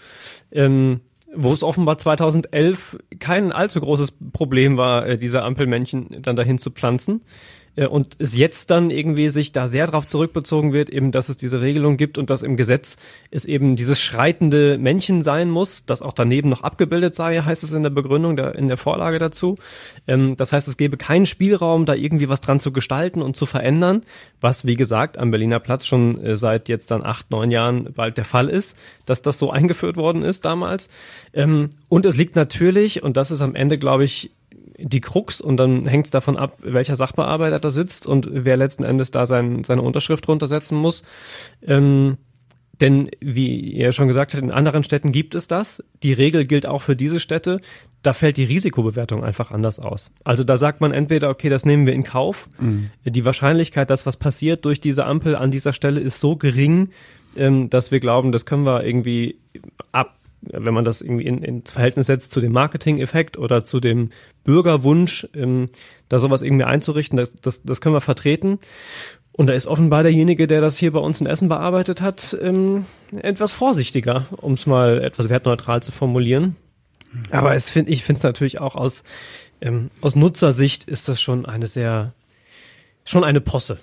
C: ähm, wo es offenbar 2011 kein allzu großes Problem war, äh, diese Ampelmännchen dann dahin zu pflanzen. Äh, und es jetzt dann irgendwie sich da sehr darauf zurückbezogen wird, eben, dass es diese Regelung gibt und dass im Gesetz es eben dieses schreitende Männchen sein muss, das auch daneben noch abgebildet sei, heißt es in der Begründung, der, in der Vorlage dazu. Ähm, das heißt, es gäbe keinen Spielraum, da irgendwie was dran zu gestalten und zu verändern, was, wie gesagt, am Berliner Platz schon äh, seit jetzt dann acht, neun Jahren bald der Fall ist, dass das so eingeführt worden ist damals. Ähm, und es liegt natürlich, und das ist am Ende, glaube ich, die Krux und dann hängt es davon ab, welcher Sachbearbeiter da sitzt und wer letzten Endes da sein, seine Unterschrift runtersetzen muss. Ähm, denn wie ihr schon gesagt habt, in anderen Städten gibt es das. Die Regel gilt auch für diese Städte. Da fällt die Risikobewertung einfach anders aus. Also da sagt man entweder, okay, das nehmen wir in Kauf. Die Wahrscheinlichkeit, dass was passiert durch diese Ampel an dieser Stelle ist so gering, ähm, dass wir glauben, das können wir irgendwie ab, wenn man das irgendwie in, ins Verhältnis setzt zu dem Marketing-Effekt oder zu dem Bürgerwunsch, ähm, da sowas irgendwie einzurichten, das, das, das können wir vertreten. Und da ist offenbar derjenige, der das hier bei uns in Essen bearbeitet hat, ähm, etwas vorsichtiger, um es mal etwas wertneutral zu formulieren. Aber es find, ich finde es natürlich auch aus, ähm, aus Nutzersicht ist das schon eine sehr, schon eine Posse,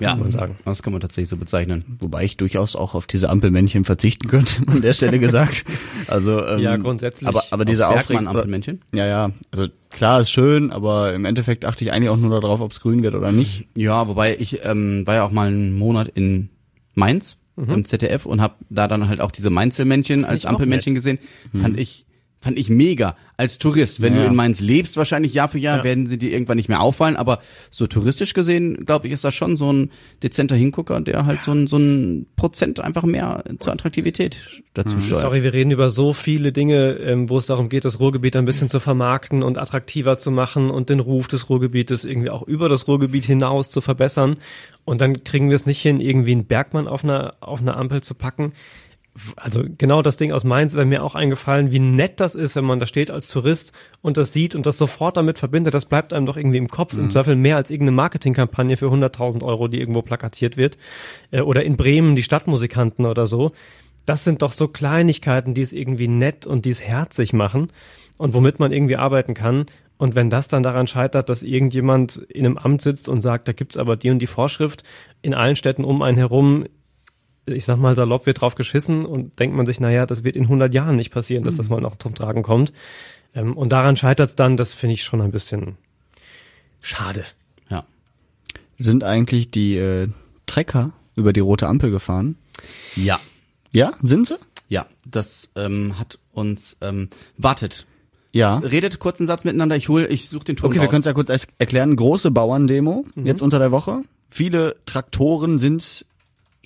D: Ja,
C: kann man sagen.
D: das kann man tatsächlich so bezeichnen.
E: Wobei ich durchaus auch auf diese Ampelmännchen verzichten könnte, <laughs> an der Stelle gesagt. Also ähm,
C: Ja, grundsätzlich.
E: Aber, aber diese
D: Auf
E: Aufregung.
D: Bergmann-Ampelmännchen?
E: Ja, ja. Also klar ist schön, aber im Endeffekt achte ich eigentlich auch nur darauf, ob es grün wird oder nicht.
D: Ja, wobei ich ähm, war ja auch mal einen Monat in Mainz im ZDF und habe da dann halt auch diese Mainzelmännchen als Ampelmännchen gesehen. Fand ich fand ich mega als Tourist. Wenn
E: Ja.
D: du in Mainz lebst, wahrscheinlich Jahr für Jahr
C: Ja.
D: werden sie dir irgendwann nicht mehr auffallen. Aber so touristisch gesehen, glaube ich, ist das schon so ein dezenter Hingucker, der halt so ein so ein Prozent einfach mehr zur Attraktivität dazu steuert.
C: Sorry, wir reden über so viele Dinge, ähm, wo es darum geht, das Ruhrgebiet ein bisschen zu vermarkten und attraktiver zu machen und den Ruf des Ruhrgebietes irgendwie auch über das Ruhrgebiet hinaus zu verbessern. Und dann kriegen wir es nicht hin, irgendwie einen Bergmann auf einer auf einer Ampel zu packen. Also genau das Ding aus Mainz wäre mir auch eingefallen, wie nett das ist, wenn man da steht als Tourist und das sieht und das sofort damit verbindet. Das bleibt einem doch irgendwie im Kopf. Im Zweifel mehr als irgendeine Marketingkampagne für 100.000 Euro, die irgendwo plakatiert wird. Äh, Oder in Bremen die Stadtmusikanten oder so. Das sind doch so Kleinigkeiten, die es irgendwie nett und die es herzig machen und womit man irgendwie arbeiten kann. Und wenn das dann daran scheitert, dass irgendjemand in einem Amt sitzt und sagt, da gibt's aber die und die Vorschrift, in allen Städten um einen herum, ich sag mal salopp, wird drauf geschissen und denkt man sich, naja, das wird in 100 Jahren nicht passieren, dass das mal noch zum Tragen kommt. Ähm, und daran scheitert's dann, das finde ich schon ein bisschen schade.
D: Ja.
E: Sind eigentlich die äh, Trecker über die rote Ampel gefahren?
D: Ja.
E: Ja, sind sie?
D: Ja, das ähm, hat uns ähm, wartet.
E: Ja.
D: Redet kurz einen Satz miteinander. Ich hol, ich suche den Ton
E: Okay, wir
D: raus.
E: können es ja kurz erklären. Große Bauerndemo jetzt unter der Woche. Viele Traktoren sind,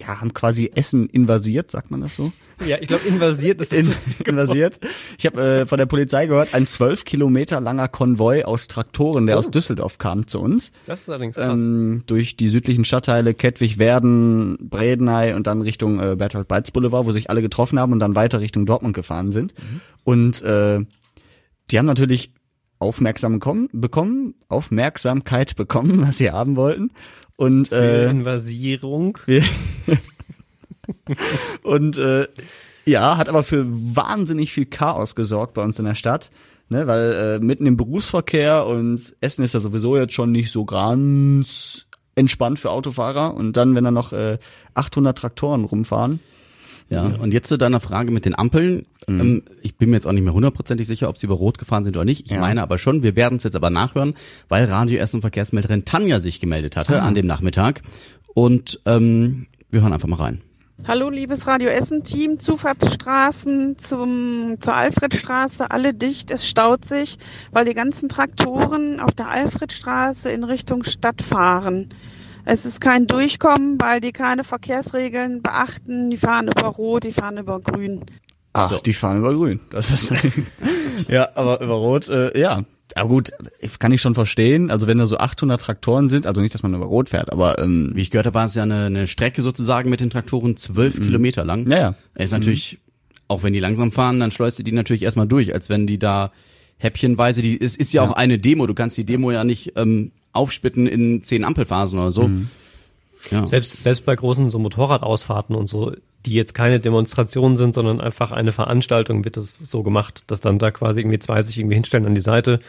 E: ja, haben quasi Essen invasiert, sagt man das so?
C: Ja, ich glaube, invasiert ist das
E: In, invasiert. Ich habe äh, von der Polizei gehört, ein zwölf Kilometer langer Konvoi aus Traktoren, der aus Düsseldorf kam zu uns.
C: Das ist allerdings krass.
E: Ähm, durch die südlichen Stadtteile Kettwig, Werden, Bredeney und dann Richtung äh, Bertolt Beitz Boulevard, wo sich alle getroffen haben und dann weiter Richtung Dortmund gefahren sind. Und äh, die haben natürlich aufmerksam bekommen, bekommen, Aufmerksamkeit bekommen, <laughs> was sie haben wollten. Und äh,
C: Invasierung. <laughs>
E: und äh, ja, hat aber für wahnsinnig viel Chaos gesorgt bei uns in der Stadt, ne, weil äh, mitten im Berufsverkehr und Essen ist ja sowieso jetzt schon nicht so ganz entspannt für Autofahrer und dann, wenn da noch äh, 800 Traktoren rumfahren.
D: Ja, und jetzt zu deiner Frage mit den Ampeln. Ähm, ich bin mir jetzt auch nicht mehr hundertprozentig sicher, ob sie über Rot gefahren sind oder nicht. Ich
E: Ja.
D: meine aber schon, wir werden es jetzt aber nachhören, weil Radio Essen Verkehrsmelderin Tanja sich gemeldet hatte an dem Nachmittag. Und ähm, wir hören einfach mal rein.
J: Hallo, liebes Radio Essen-Team. Zufahrtsstraßen zum, zur Alfredstraße, alle dicht. Es staut sich, weil die ganzen Traktoren auf der Alfredstraße in Richtung Stadt fahren. Es ist kein Durchkommen, weil die keine Verkehrsregeln beachten. Die fahren über Rot, die fahren über Grün.
E: Ach,
D: So.
E: die fahren über grün. Das ist <laughs> ja, aber über rot, äh, ja. Aber gut, kann ich schon verstehen. Also wenn da so 800 Traktoren sind, also nicht, dass man über rot fährt, aber ähm,
D: Wie ich gehört habe, war es ja eine, eine Strecke sozusagen mit den Traktoren, zwölf Kilometer lang.
E: ja, ja.
D: Ist natürlich, auch wenn die langsam fahren, dann schleust du die natürlich erstmal durch, als wenn die da häppchenweise, die, es ist ja, auch eine Demo, du kannst die Demo ja nicht ähm, aufsplitten in zehn Ampelphasen oder so. Ja.
C: Selbst, selbst bei großen so Motorradausfahrten und so, die jetzt keine Demonstrationen sind, sondern einfach eine Veranstaltung, wird das so gemacht, dass dann da quasi irgendwie zwei sich irgendwie hinstellen an die Seite,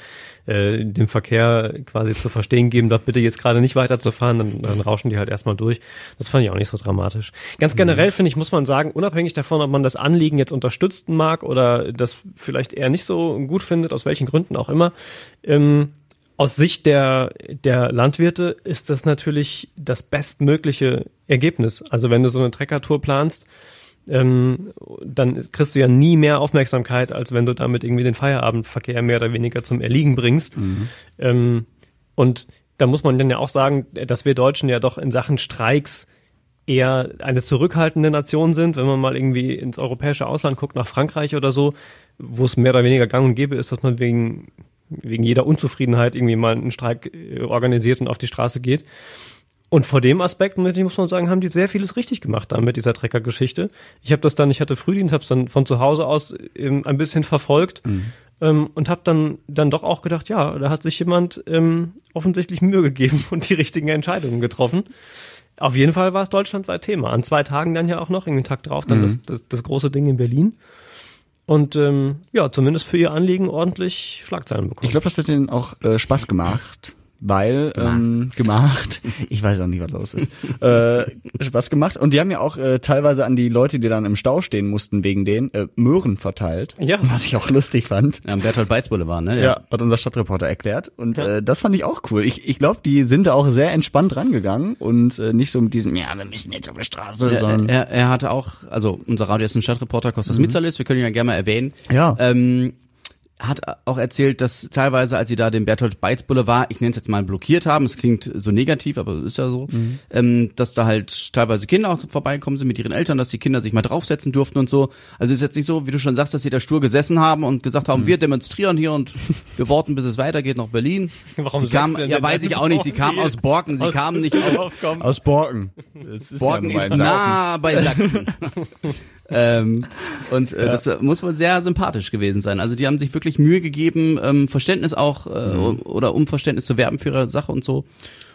C: äh, dem Verkehr quasi zu verstehen geben, dort bitte jetzt gerade nicht weiterzufahren, dann, dann rauschen die halt erstmal durch. Das fand ich auch nicht so dramatisch. Ganz generell finde ich, muss man sagen, unabhängig davon, ob man das Anliegen jetzt unterstützen mag oder das vielleicht eher nicht so gut findet, aus welchen Gründen auch immer, ähm, aus Sicht der, der Landwirte ist das natürlich das bestmögliche Ergebnis. Also wenn du so eine Treckertour planst, ähm, dann kriegst du ja nie mehr Aufmerksamkeit, als wenn du damit irgendwie den Feierabendverkehr mehr oder weniger zum Erliegen bringst. Ähm, und da muss man dann ja auch sagen, dass wir Deutschen ja doch in Sachen Streiks eher eine zurückhaltende Nation sind, wenn man mal irgendwie ins europäische Ausland guckt, nach Frankreich oder so, wo es mehr oder weniger gang und gäbe ist, dass man wegen, wegen jeder Unzufriedenheit irgendwie mal einen Streik äh, organisiert und auf die Straße geht. Und vor dem Aspekt, muss man sagen, haben die sehr vieles richtig gemacht da mit dieser Trecker-Geschichte. Ich habe das dann, ich hatte Frühdienst, habe es dann von zu Hause aus ähm, ein bisschen verfolgt ähm, und habe dann dann doch auch gedacht, ja, da hat sich jemand ähm, offensichtlich Mühe gegeben <laughs> und die richtigen Entscheidungen getroffen. Auf jeden Fall war es deutschlandweit Thema. An zwei Tagen dann ja auch noch, irgendwie einen Tag drauf, dann das, das, das große Ding in Berlin. Und ähm, ja, zumindest für ihr Anliegen ordentlich Schlagzeilen bekommen.
E: Ich glaube, das hat denen auch äh, Spaß gemacht. Weil ähm, gemacht, <laughs> ich weiß auch nicht, was los ist, äh, Spaß gemacht. Und die haben ja auch äh, teilweise an die Leute, die dann im Stau stehen mussten wegen denen, äh, Möhren verteilt.
C: Ja.
E: Was ich auch lustig fand.
D: Am Bertolt Beitz Boulevard, ne?
E: Ja, hat unser Stadtreporter erklärt. Und äh, das fand ich auch cool. Ich, ich glaube, die sind da auch sehr entspannt rangegangen und äh, nicht so mit diesem, ja, wir müssen jetzt auf die Straße,
D: Er,
E: sondern
D: er, er hatte auch, also unser Radio Essen Stadtreporter Kostas Mitzalis, wir können ihn ja gerne mal erwähnen.
E: Ja.
D: Ähm, hat auch erzählt, dass teilweise, als sie da den Bertolt Beitz Boulevard, ich nenne es jetzt mal blockiert haben, es klingt so negativ, aber ist ja so, ähm, dass da halt teilweise Kinder auch vorbeigekommen sind mit ihren Eltern, dass die Kinder sich mal draufsetzen durften und so. Also ist jetzt nicht so, wie du schon sagst, dass sie da stur gesessen haben und gesagt haben, wir demonstrieren hier und wir warten, bis es weitergeht nach Berlin. <laughs>
C: Warum
D: sie kamen, ja weiß ich auch nicht, sie kamen aus Borken, sie
C: Aus
D: kamen nicht aus,
E: aus Borken. <laughs>
D: Borken
E: ja
D: ist nah bei Sachsen. <laughs> ähm, und äh, das muss wohl sehr sympathisch gewesen sein. Also die haben sich wirklich Mühe gegeben, ähm, Verständnis auch äh, oder um Verständnis zu werben für ihre Sache und so.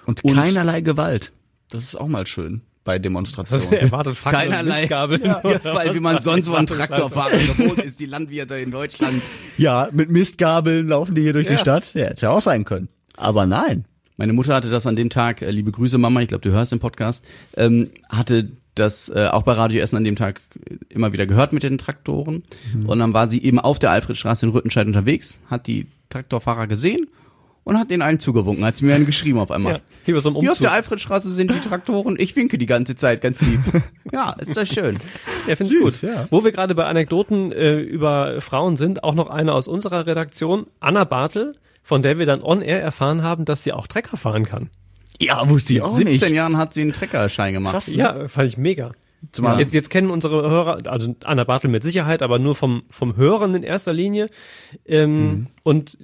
E: Und,
D: Und-
E: keinerlei Gewalt. Das ist auch mal schön bei Demonstrationen.
C: erwartet und
D: Keinerlei,
C: Mistgabeln?
D: ja, weil wie man sonst wo einen
C: Das ist
D: Traktorfahrer gewohnt ist, die Landwirte in Deutschland.
E: ja, mit Mistgabeln laufen die hier durch die
C: Ja.
E: Stadt. Ja, hätte ja auch sein können. Aber nein.
D: Meine Mutter hatte das an dem Tag, äh, liebe Grüße Mama, ich glaube, du hörst den Podcast, ähm, hatte das äh, auch bei Radio Essen an dem Tag immer wieder gehört mit den Traktoren. Und dann war sie eben auf der Alfredstraße in Rüttenscheid unterwegs, hat die Traktorfahrer gesehen und hat den allen zugewunken, hat mir einen geschrieben auf einmal.
C: Ja, bei so
D: Hier auf der Alfredstraße sind die Traktoren, ich winke die ganze Zeit, ganz lieb. <laughs> ja, ist das schön.
C: Ja, finde ich gut. Wo wir gerade bei Anekdoten äh, über Frauen sind, auch noch eine aus unserer Redaktion, Anna Bartel, von der wir dann on air erfahren haben, dass sie auch Trecker fahren kann.
E: Ja, wusste ich auch
D: 17
E: nicht.
D: Jahren hat sie einen Treckerschein gemacht.
C: Ja, fand ich mega.
E: Zumal-
C: Jetzt, jetzt kennen unsere Hörer, also Anna Bartel mit Sicherheit, aber nur vom, vom Hören in erster Linie. Ähm,
D: Mhm.
C: Und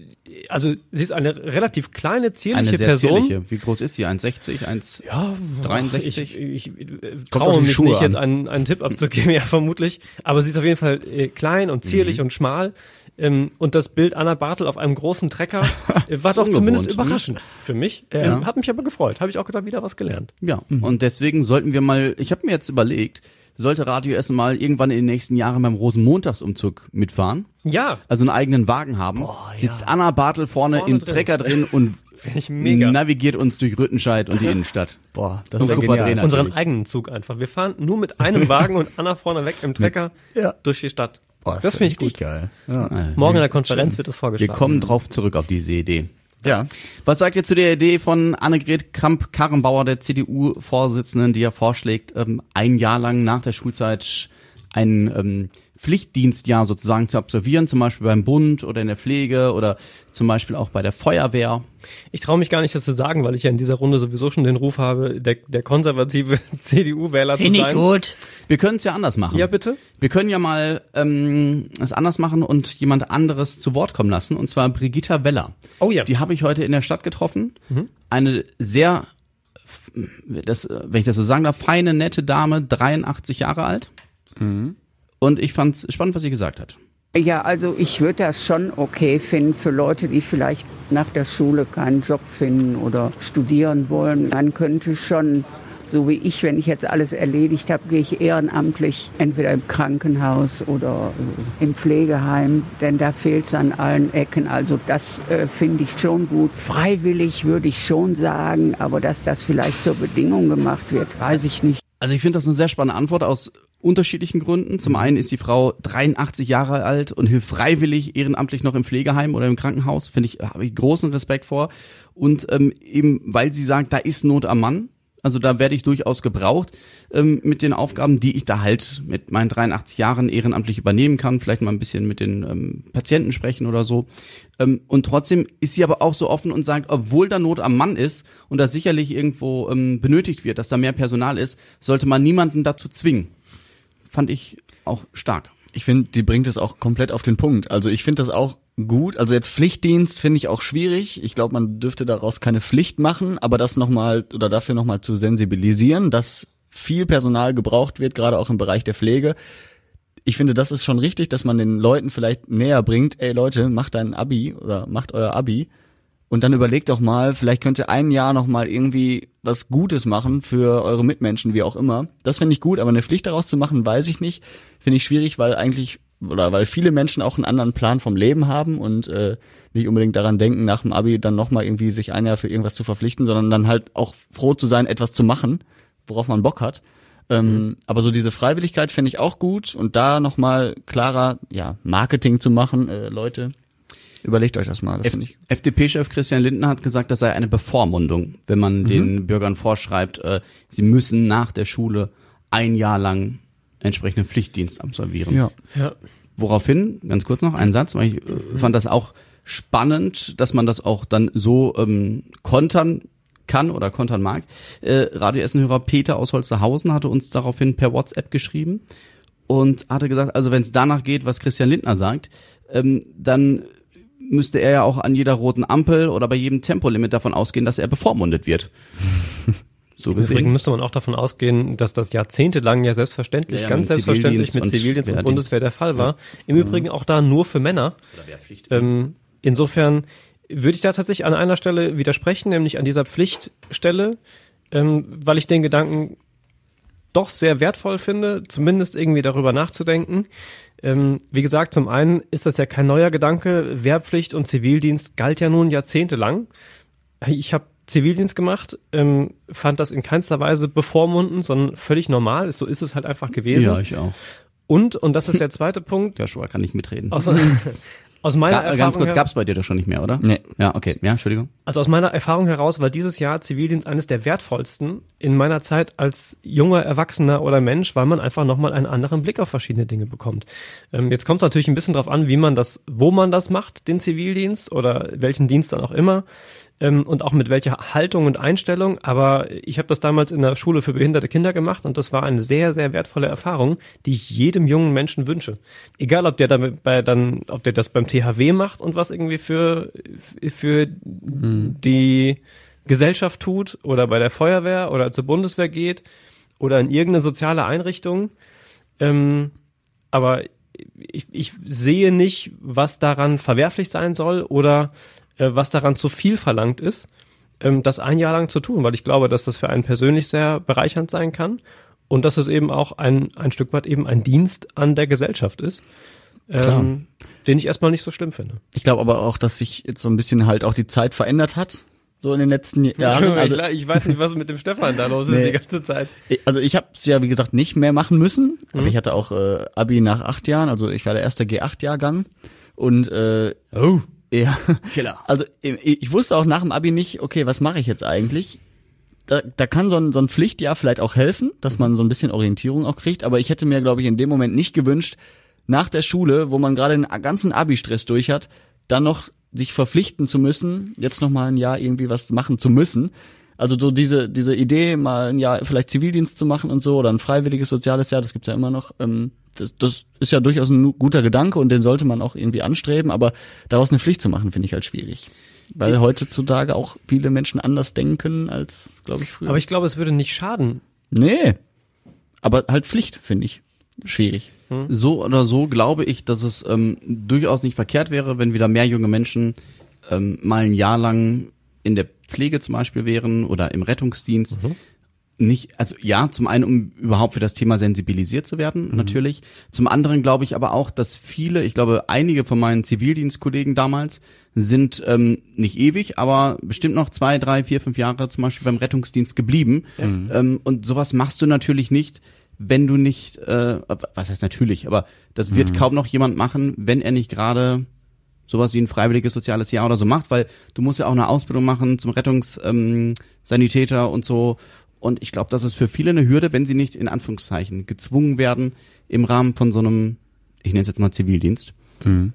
C: also sie ist eine relativ kleine, zierliche
D: Eine sehr
C: Person.
D: zierliche. Wie groß ist sie? 1,60? 1,
C: Ja,
D: 63?
C: Ich, ich, ich traue mich
E: Schuhe
C: nicht, jetzt
E: an.
C: einen, einen Tipp abzugeben, <laughs> ja, vermutlich. Aber sie ist auf jeden Fall äh, klein und zierlich
D: Mhm.
C: und schmal. Ähm, und das Bild Anna Bartel auf einem großen Trecker <laughs> äh, war doch zumindest
D: ne?
C: überraschend für mich.
D: Ja.
C: Ähm, hat mich aber gefreut. Habe ich auch wieder was gelernt.
D: Ja, und deswegen sollten wir mal, ich habe mir jetzt überlegt, sollte Radio Essen mal irgendwann in den nächsten Jahren beim Rosenmontagsumzug mitfahren?
C: Ja,
D: Also einen eigenen Wagen haben. Sitzt Anna Bartel vorne,
C: Vorne
D: im
C: drin.
D: Trecker drin und <laughs>
C: finde ich mega.
D: navigiert uns durch Rüttenscheid und die Innenstadt. <laughs>
E: Boah, das wäre genial.
C: Unseren eigenen Zug einfach. Wir fahren nur mit einem Wagen und Anna vorne weg im Trecker
E: Ja.
C: durch die Stadt.
E: Boah,
C: das finde ich gut.
E: geil. Ja.
C: Morgen in der Konferenz wird das
D: Wir
C: vorgeschlagen.
D: kommen drauf zurück auf diese Idee.
E: ja.
D: Was sagt ihr zu der Idee von Annegret Kramp-Karrenbauer, der CDU-Vorsitzenden, die ja vorschlägt, ähm, ein Jahr lang nach der Schulzeit ein ähm, Pflichtdienstjahr sozusagen zu absolvieren, zum Beispiel beim Bund oder in der Pflege oder zum Beispiel auch bei der Feuerwehr?
C: Ich traue mich gar nicht dazu sagen, weil ich ja in dieser Runde sowieso schon den Ruf habe, der, der konservative <laughs> CDU-Wähler zu sein.
E: gut.
D: Wir können es ja anders machen.
C: Ja, bitte?
D: Wir können ja mal ähm, es anders machen und jemand anderes zu Wort kommen lassen, und zwar Brigitta Weller.
C: Oh ja.
D: Die habe ich heute in der Stadt getroffen. Eine sehr, das, wenn ich das so sagen darf, feine, nette Dame, 83 Jahre alt. Und ich fand spannend, was sie gesagt hat.
K: Ja, also ich würde das schon okay finden für Leute, die vielleicht nach der Schule keinen Job finden oder studieren wollen. Dann könnte schon, so wie ich, wenn ich jetzt alles erledigt habe, gehe ich ehrenamtlich entweder im Krankenhaus oder im Pflegeheim, denn da fehlt es an allen Ecken. Also das äh, finde ich schon gut. Freiwillig würde ich schon sagen, aber dass das vielleicht zur Bedingung gemacht wird, weiß ich nicht.
D: Also ich finde das eine sehr spannende Antwort aus unterschiedlichen Gründen. Zum einen ist die Frau 83 Jahre alt und hilft freiwillig ehrenamtlich noch im Pflegeheim oder im Krankenhaus. Finde ich, habe ich großen Respekt vor. Und ähm, eben, weil sie sagt, da ist Not am Mann. Also da werde ich durchaus gebraucht ähm, mit den Aufgaben, die ich da halt mit meinen 83 Jahren ehrenamtlich übernehmen kann. Vielleicht mal ein bisschen mit den ähm, Patienten sprechen oder so. Ähm, und trotzdem ist sie aber auch so offen und sagt, obwohl da Not am Mann ist und da sicherlich irgendwo ähm, benötigt wird, dass da mehr Personal ist, sollte man niemanden dazu zwingen. Fand ich auch stark.
E: Ich finde, die bringt es auch komplett auf den Punkt. Also ich finde das auch gut. Also jetzt Pflichtdienst finde ich auch schwierig. Ich glaube, man dürfte daraus keine Pflicht machen, aber das nochmal oder dafür nochmal zu sensibilisieren, dass viel Personal gebraucht wird, gerade auch im Bereich der Pflege. Ich finde, das ist schon richtig, dass man den Leuten vielleicht näher bringt, ey Leute, macht dein Abi oder macht euer Abi und dann überlegt doch mal, vielleicht könnt ihr ein Jahr noch mal irgendwie was Gutes machen für eure Mitmenschen, wie auch immer. Das finde ich gut, aber eine Pflicht daraus zu machen, weiß ich nicht. Finde ich schwierig, weil eigentlich oder weil viele Menschen auch einen anderen Plan vom Leben haben und äh, nicht unbedingt daran denken, nach dem Abi dann noch mal irgendwie sich ein Jahr für irgendwas zu verpflichten, sondern dann halt auch froh zu sein, etwas zu machen, worauf man Bock hat. Ähm, aber so diese Freiwilligkeit finde ich auch gut und da noch mal klarer, ja, Marketing zu machen, äh, Leute, überlegt euch das mal. Das
D: F
E: ich
D: FDP-Chef Christian Lindner hat gesagt, das sei eine Bevormundung, wenn man den Bürgern vorschreibt, äh, sie müssen nach der Schule ein Jahr lang entsprechenden Pflichtdienst absolvieren.
E: Ja.
C: Ja.
D: Woraufhin, ganz kurz noch ein Satz, weil ich äh, fand das auch spannend, dass man das auch dann so ähm, kontern kann oder kontern mag. Äh, Radio Essen-Hörer Peter aus Holsterhausen hatte uns daraufhin per WhatsApp geschrieben und hatte gesagt, also wenn es danach geht, was Christian Lindner sagt, ähm, dann müsste er ja auch an jeder roten Ampel oder bei jedem Tempolimit davon ausgehen, dass er bevormundet wird. <laughs> so
C: Im Übrigen
D: gesehen.
C: müsste man auch davon ausgehen, dass das jahrzehntelang ja selbstverständlich,
D: Ja, ja,
C: ganz selbstverständlich mit
D: und
C: Zivildienst und,
D: Wehrdienst.
C: Bundeswehr der Fall war. Im Übrigen auch da nur für Männer. Ähm, insofern würde ich da tatsächlich an einer Stelle widersprechen, nämlich an dieser Pflichtstelle, ähm, weil ich den Gedanken doch sehr wertvoll finde, zumindest irgendwie darüber nachzudenken. Ähm, wie gesagt, zum einen ist das ja kein neuer Gedanke. Wehrpflicht und Zivildienst galt ja nun jahrzehntelang. Ich habe Zivildienst gemacht, ähm, fand das in keinster Weise bevormunden, sondern völlig normal. So ist es halt einfach gewesen.
D: Ja, ich auch.
C: Und, und das ist der <laughs> zweite Punkt,
D: Joshua kann nicht mitreden.
C: Außer, <laughs> Aus meiner
D: Ga
C: Erfahrung
D: ganz kurz,
C: her-
D: gab's bei dir doch schon nicht mehr, oder?
E: Nee.
D: Ja, okay. Ja, Entschuldigung.
C: Also aus meiner Erfahrung heraus war dieses Jahr Zivildienst eines der wertvollsten. In meiner Zeit als junger Erwachsener oder Mensch, weil man einfach nochmal einen anderen Blick auf verschiedene Dinge bekommt. Ähm, jetzt kommt es natürlich ein bisschen drauf an, wie man das, wo man das macht, den Zivildienst oder welchen Dienst dann auch immer. Ähm, und auch mit welcher Haltung und Einstellung. Aber ich habe das damals in der Schule für behinderte Kinder gemacht und das war eine sehr, sehr wertvolle Erfahrung, die ich jedem jungen Menschen wünsche. Egal, ob der damit bei dann, ob der das beim THW macht und was irgendwie für, für die Gesellschaft tut oder bei der Feuerwehr oder zur Bundeswehr geht oder in irgendeine soziale Einrichtung. Ähm, aber ich, ich sehe nicht, was daran verwerflich sein soll oder was daran zu viel verlangt ist, ähm, das ein Jahr lang zu tun, weil ich glaube, dass das für einen persönlich sehr bereichernd sein kann und dass es eben auch ein, ein Stück weit eben ein Dienst an der Gesellschaft ist, ähm, den ich erstmal nicht so schlimm finde.
E: Ich glaube aber auch, dass sich jetzt so ein bisschen halt auch die Zeit verändert hat. So in den letzten Jahren. Also,
C: ich, ich weiß nicht, was mit dem Stefan da los ist
E: Nee.
C: die ganze Zeit.
E: also ich habe es ja, wie gesagt, nicht mehr machen müssen. Aber
C: Mhm.
E: ich hatte auch äh, Abi nach acht Jahren. Also ich war der erste G8-Jahrgang. Und äh,
D: Oh.
E: Ja,
D: Killer.
E: also ich, wusste auch nach dem Abi nicht, okay, was mache ich jetzt eigentlich? Da, da kann so ein, so ein Pflichtjahr vielleicht auch helfen, dass man so ein bisschen Orientierung auch kriegt. Aber ich hätte mir, glaube ich, in dem Moment nicht gewünscht, nach der Schule, wo man gerade den ganzen Abi-Stress durch hat, dann noch sich verpflichten zu müssen, jetzt noch mal ein Jahr irgendwie was machen zu müssen. Also so diese diese Idee, mal ein Jahr vielleicht Zivildienst zu machen und so oder ein freiwilliges soziales Jahr, das gibt's ja immer noch. Ähm, das, das ist ja durchaus ein guter Gedanke und den sollte man auch irgendwie anstreben, aber daraus eine Pflicht zu machen, finde ich halt schwierig. Weil heutzutage auch viele Menschen anders denken können als, glaube ich, früher.
C: Aber ich glaube, es würde nicht schaden.
E: nee. Aber halt Pflicht, finde ich. Schwierig.
D: So oder so glaube ich, dass es ähm, durchaus nicht verkehrt wäre, wenn wieder mehr junge Menschen ähm, mal ein Jahr lang in der Pflege zum Beispiel wären oder im Rettungsdienst. Nicht, also ja, zum einen, um überhaupt für das Thema sensibilisiert zu werden, natürlich. Zum anderen glaube ich aber auch, dass viele, ich glaube, einige von meinen Zivildienstkollegen damals sind ähm, nicht ewig, aber bestimmt noch zwei, drei, vier, fünf Jahre zum Beispiel beim Rettungsdienst geblieben. Ähm, und sowas machst du natürlich nicht, wenn du nicht, äh, was heißt natürlich, aber das wird kaum noch jemand machen, wenn er nicht gerade sowas wie ein freiwilliges soziales Jahr oder so macht, weil du musst ja auch eine Ausbildung machen zum Rettungssanitäter ähm, und so. Und ich glaube, das ist für viele eine Hürde, wenn sie nicht in Anführungszeichen gezwungen werden im Rahmen von so einem, ich nenne es jetzt mal Zivildienst.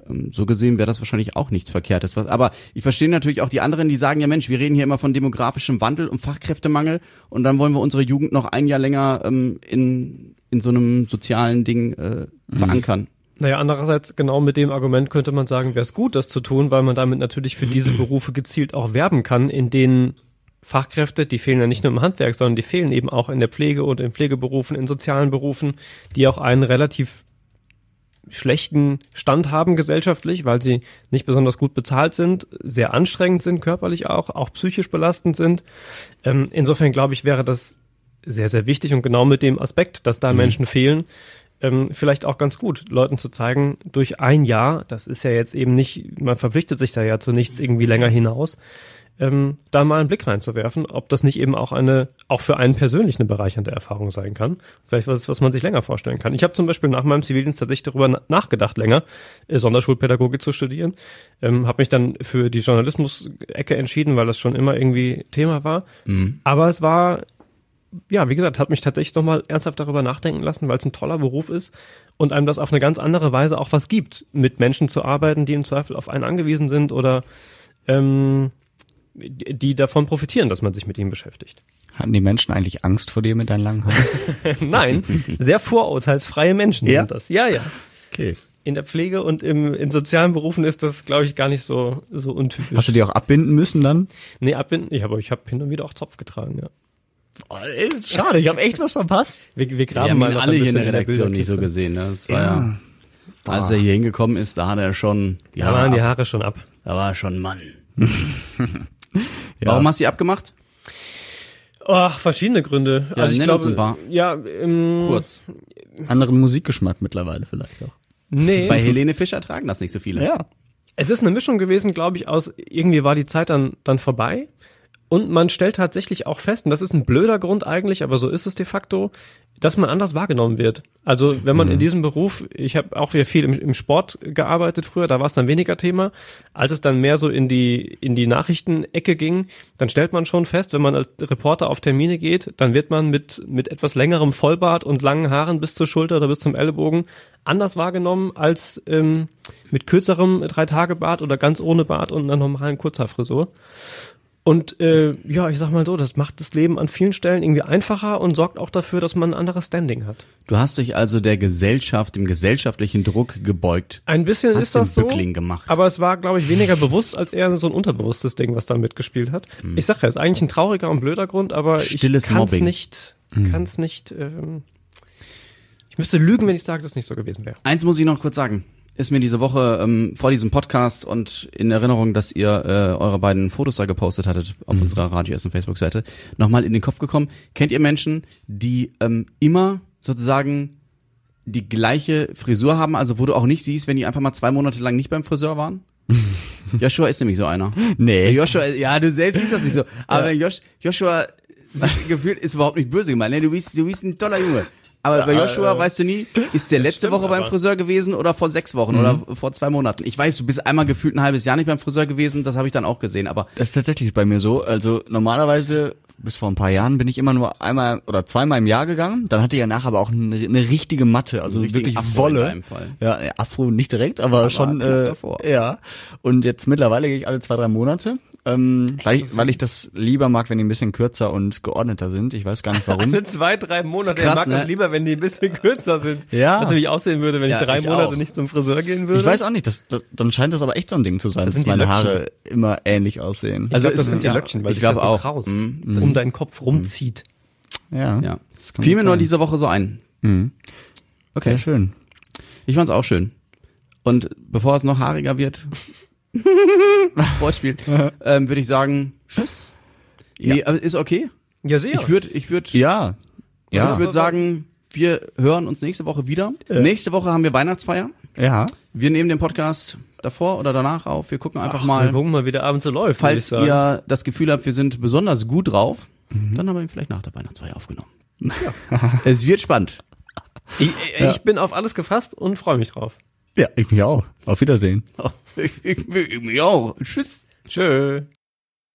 D: Ähm, So gesehen wäre das wahrscheinlich auch nichts Verkehrtes. Aber ich verstehe natürlich auch die anderen, die sagen, ja Mensch, wir reden hier immer von demografischem Wandel und Fachkräftemangel und dann wollen wir unsere Jugend noch ein Jahr länger ähm, in, in so einem sozialen Ding äh, verankern.
C: Naja, andererseits genau mit dem Argument könnte man sagen, wäre es gut, das zu tun, weil man damit natürlich für diese <clears throat> Berufe gezielt auch werben kann, in denen Fachkräfte, die fehlen ja nicht nur im Handwerk, sondern die fehlen eben auch in der Pflege und in Pflegeberufen, in sozialen Berufen, die auch einen relativ schlechten Stand haben gesellschaftlich, weil sie nicht besonders gut bezahlt sind, sehr anstrengend sind, körperlich auch, auch psychisch belastend sind. Ähm, insofern glaube ich, wäre das sehr, sehr wichtig und genau mit dem Aspekt, dass da Menschen fehlen, ähm, vielleicht auch ganz gut, Leuten zu zeigen, durch ein Jahr, das ist ja jetzt eben nicht, man verpflichtet sich da ja zu nichts irgendwie länger hinaus, ähm, da mal einen Blick reinzuwerfen, ob das nicht eben auch eine, auch für einen persönlich eine bereichernde Erfahrung sein kann. Vielleicht was, was man sich länger vorstellen kann. Ich habe zum Beispiel nach meinem Zivildienst tatsächlich darüber na- nachgedacht, länger äh, Sonderschulpädagogik zu studieren. Ähm, habe mich dann für die Journalismus-Ecke entschieden, weil das schon immer irgendwie Thema war. Aber es war ja, wie gesagt, hat mich tatsächlich nochmal ernsthaft darüber nachdenken lassen, weil es ein toller Beruf ist und einem das auf eine ganz andere Weise auch was gibt, mit Menschen zu arbeiten, die im Zweifel auf einen angewiesen sind oder ähm, die davon profitieren, dass man sich mit ihnen beschäftigt.
E: Hatten die Menschen eigentlich Angst vor dir mit deinen langen Haaren? <laughs>
C: Nein, sehr vorurteilsfreie Menschen
E: Ja?
C: sind das. Ja, ja.
E: Okay.
C: In der Pflege und im, in sozialen Berufen ist das, glaube ich, gar nicht so, so untypisch.
E: Hast du die auch abbinden müssen dann?
C: nee, abbinden, ich habe ich hab hin und wieder auch Zopf getragen, ja.
E: Oh, schade, ich habe echt was verpasst.
C: Wir, wir
D: Wir
C: graben
D: haben
C: mal
D: alle
C: ein
D: hier in der Redaktion nicht so gesehen. Ne? Das war ja, als er hier hingekommen ist, da hat er schon, die
C: Da
D: Haare
C: waren die
D: ab.
C: Haare schon ab.
D: da war er schon ein Mann. <laughs> <laughs> Warum hast du sie abgemacht?
C: Ach, verschiedene Gründe.
D: Ja, nenn uns ein paar.
C: Ja, ähm,
D: Kurz.
E: Anderen Musikgeschmack mittlerweile vielleicht auch.
C: Nee.
D: Bei Helene Fischer tragen das nicht so viele.
E: Ja.
C: Es ist eine Mischung gewesen, glaube ich, aus irgendwie war die Zeit dann, dann vorbei Und man stellt tatsächlich auch fest, und das ist ein blöder Grund eigentlich, aber so ist es de facto, dass man anders wahrgenommen wird. Also wenn man in diesem Beruf, ich habe auch wieder viel im, im Sport gearbeitet früher, da war es dann weniger Thema. Als es dann mehr so in die in die Nachrichtenecke ging, dann stellt man schon fest, wenn man als Reporter auf Termine geht, dann wird man mit mit etwas längerem Vollbart und langen Haaren bis zur Schulter oder bis zum Ellenbogen anders wahrgenommen als ähm, mit kürzerem drei Tage Bart oder ganz ohne Bart und einer normalen Kurzhaarfrisur. Und äh, ja, ich sag mal so, das macht das Leben an vielen Stellen irgendwie einfacher und sorgt auch dafür, dass man ein anderes Standing hat.
D: Du hast dich also der Gesellschaft, dem gesellschaftlichen Druck gebeugt.
C: Ein bisschen
D: Hast
C: ist das so,
D: Bückling gemacht.
C: aber es war, glaube ich, weniger bewusst als eher so ein unterbewusstes Ding, was da mitgespielt hat. Ich sag ja, ist eigentlich ein trauriger und blöder Grund, aber
D: Stilles
C: ich kann es nicht, kann's nicht. Ähm, ich müsste lügen, wenn ich sage, dass es nicht so gewesen wäre.
D: Eins muss ich noch kurz sagen. Ist mir diese Woche ähm, vor diesem Podcast und in Erinnerung, dass ihr äh, eure beiden Fotos da gepostet hattet auf unserer Radio Essen Facebook-Seite, nochmal in den Kopf gekommen. Kennt ihr Menschen, die ähm, immer sozusagen die gleiche Frisur haben, also wo du auch nicht siehst, wenn die einfach mal zwei Monate lang nicht beim Friseur waren? <laughs> Joshua ist nämlich so einer.
E: Nee.
D: Joshua, ja, du selbst siehst das nicht so. Aber Josh, Joshua sich <laughs> gefühlt ist überhaupt nicht böse gemeint. Ne? Du bist, du bist ein toller Junge. Aber bei Joshua weißt du nie, ist der letzte
C: stimmt
D: Woche beim. Friseur gewesen oder vor sechs Wochen oder vor zwei Monaten. Ich weiß, du bist einmal gefühlt ein halbes Jahr nicht beim Friseur gewesen, das habe ich dann auch gesehen, aber
E: Das ist tatsächlich bei mir so. Also normalerweise bis vor ein paar Jahren bin ich immer nur einmal oder zweimal im Jahr gegangen. Dann hatte ich ja nachher aber auch eine, eine richtige Matte, also wirklich
D: Afro
E: Wolle. Ja, Afro nicht direkt, aber,
D: Aber
E: schon äh,
D: davor.
E: ja. Und jetzt mittlerweile gehe ich alle zwei drei Monate, ähm, weil ich, weil ich das lieber mag, wenn die ein bisschen kürzer und geordneter sind. Ich weiß gar nicht warum. <laughs>
C: Alle zwei, drei Monate.
D: krass,
C: ich mag
D: ne?
C: das lieber, wenn die ein bisschen kürzer sind.
E: Ja.
C: Was nämlich aussehen würde, wenn
D: Ja,
C: ich drei
D: ich
C: Monate
D: auch.
C: nicht zum Friseur gehen würde.
E: Ich weiß auch nicht, das, das, dann scheint das aber echt so ein Ding zu sein,
C: Das
E: dass meine
C: Löckchen.
E: Haare immer ähnlich aussehen.
C: Ich
D: Also
C: glaub, das
D: ist-
C: sind die
D: ja,
C: Löckchen, weil
D: ich glaube
C: so
D: auch.
C: kraust,
D: Mhm.
C: um deinen Kopf rumzieht.
E: ja.
D: ja. Fiel mir nur diese Woche so ein.
E: Mhm.
D: Okay.
E: Sehr schön.
D: Ich fand's auch schön. Und bevor es noch haariger wird, <laughs> Wortspiel, ähm, würde ich sagen, tschüss. Nee, aber ist okay.
C: Ja, sehr.
D: Ich würde, ich würde,
E: Ja.
D: also
E: Ja.
D: ich würde sagen, wir hören uns nächste Woche wieder. Nächste Woche haben wir Weihnachtsfeier.
E: ja.
D: Wir nehmen den Podcast davor oder danach auf. Wir gucken einfach
C: Wir
D: mal,
C: gucken mal, wie der Abend so läuft.
D: falls
C: sagen.
D: ihr das Gefühl habt, wir sind besonders gut drauf,
E: Mhm.
D: dann haben wir ihn vielleicht nach der Weihnachtsfeier aufgenommen. <laughs> es wird spannend.
C: Ich, ich bin auf alles gefasst und freue mich drauf.
E: Ja, ich mich auch. Auf Wiedersehen.
D: Ich, ich, ich, ich auch. Tschüss.
C: Tschö.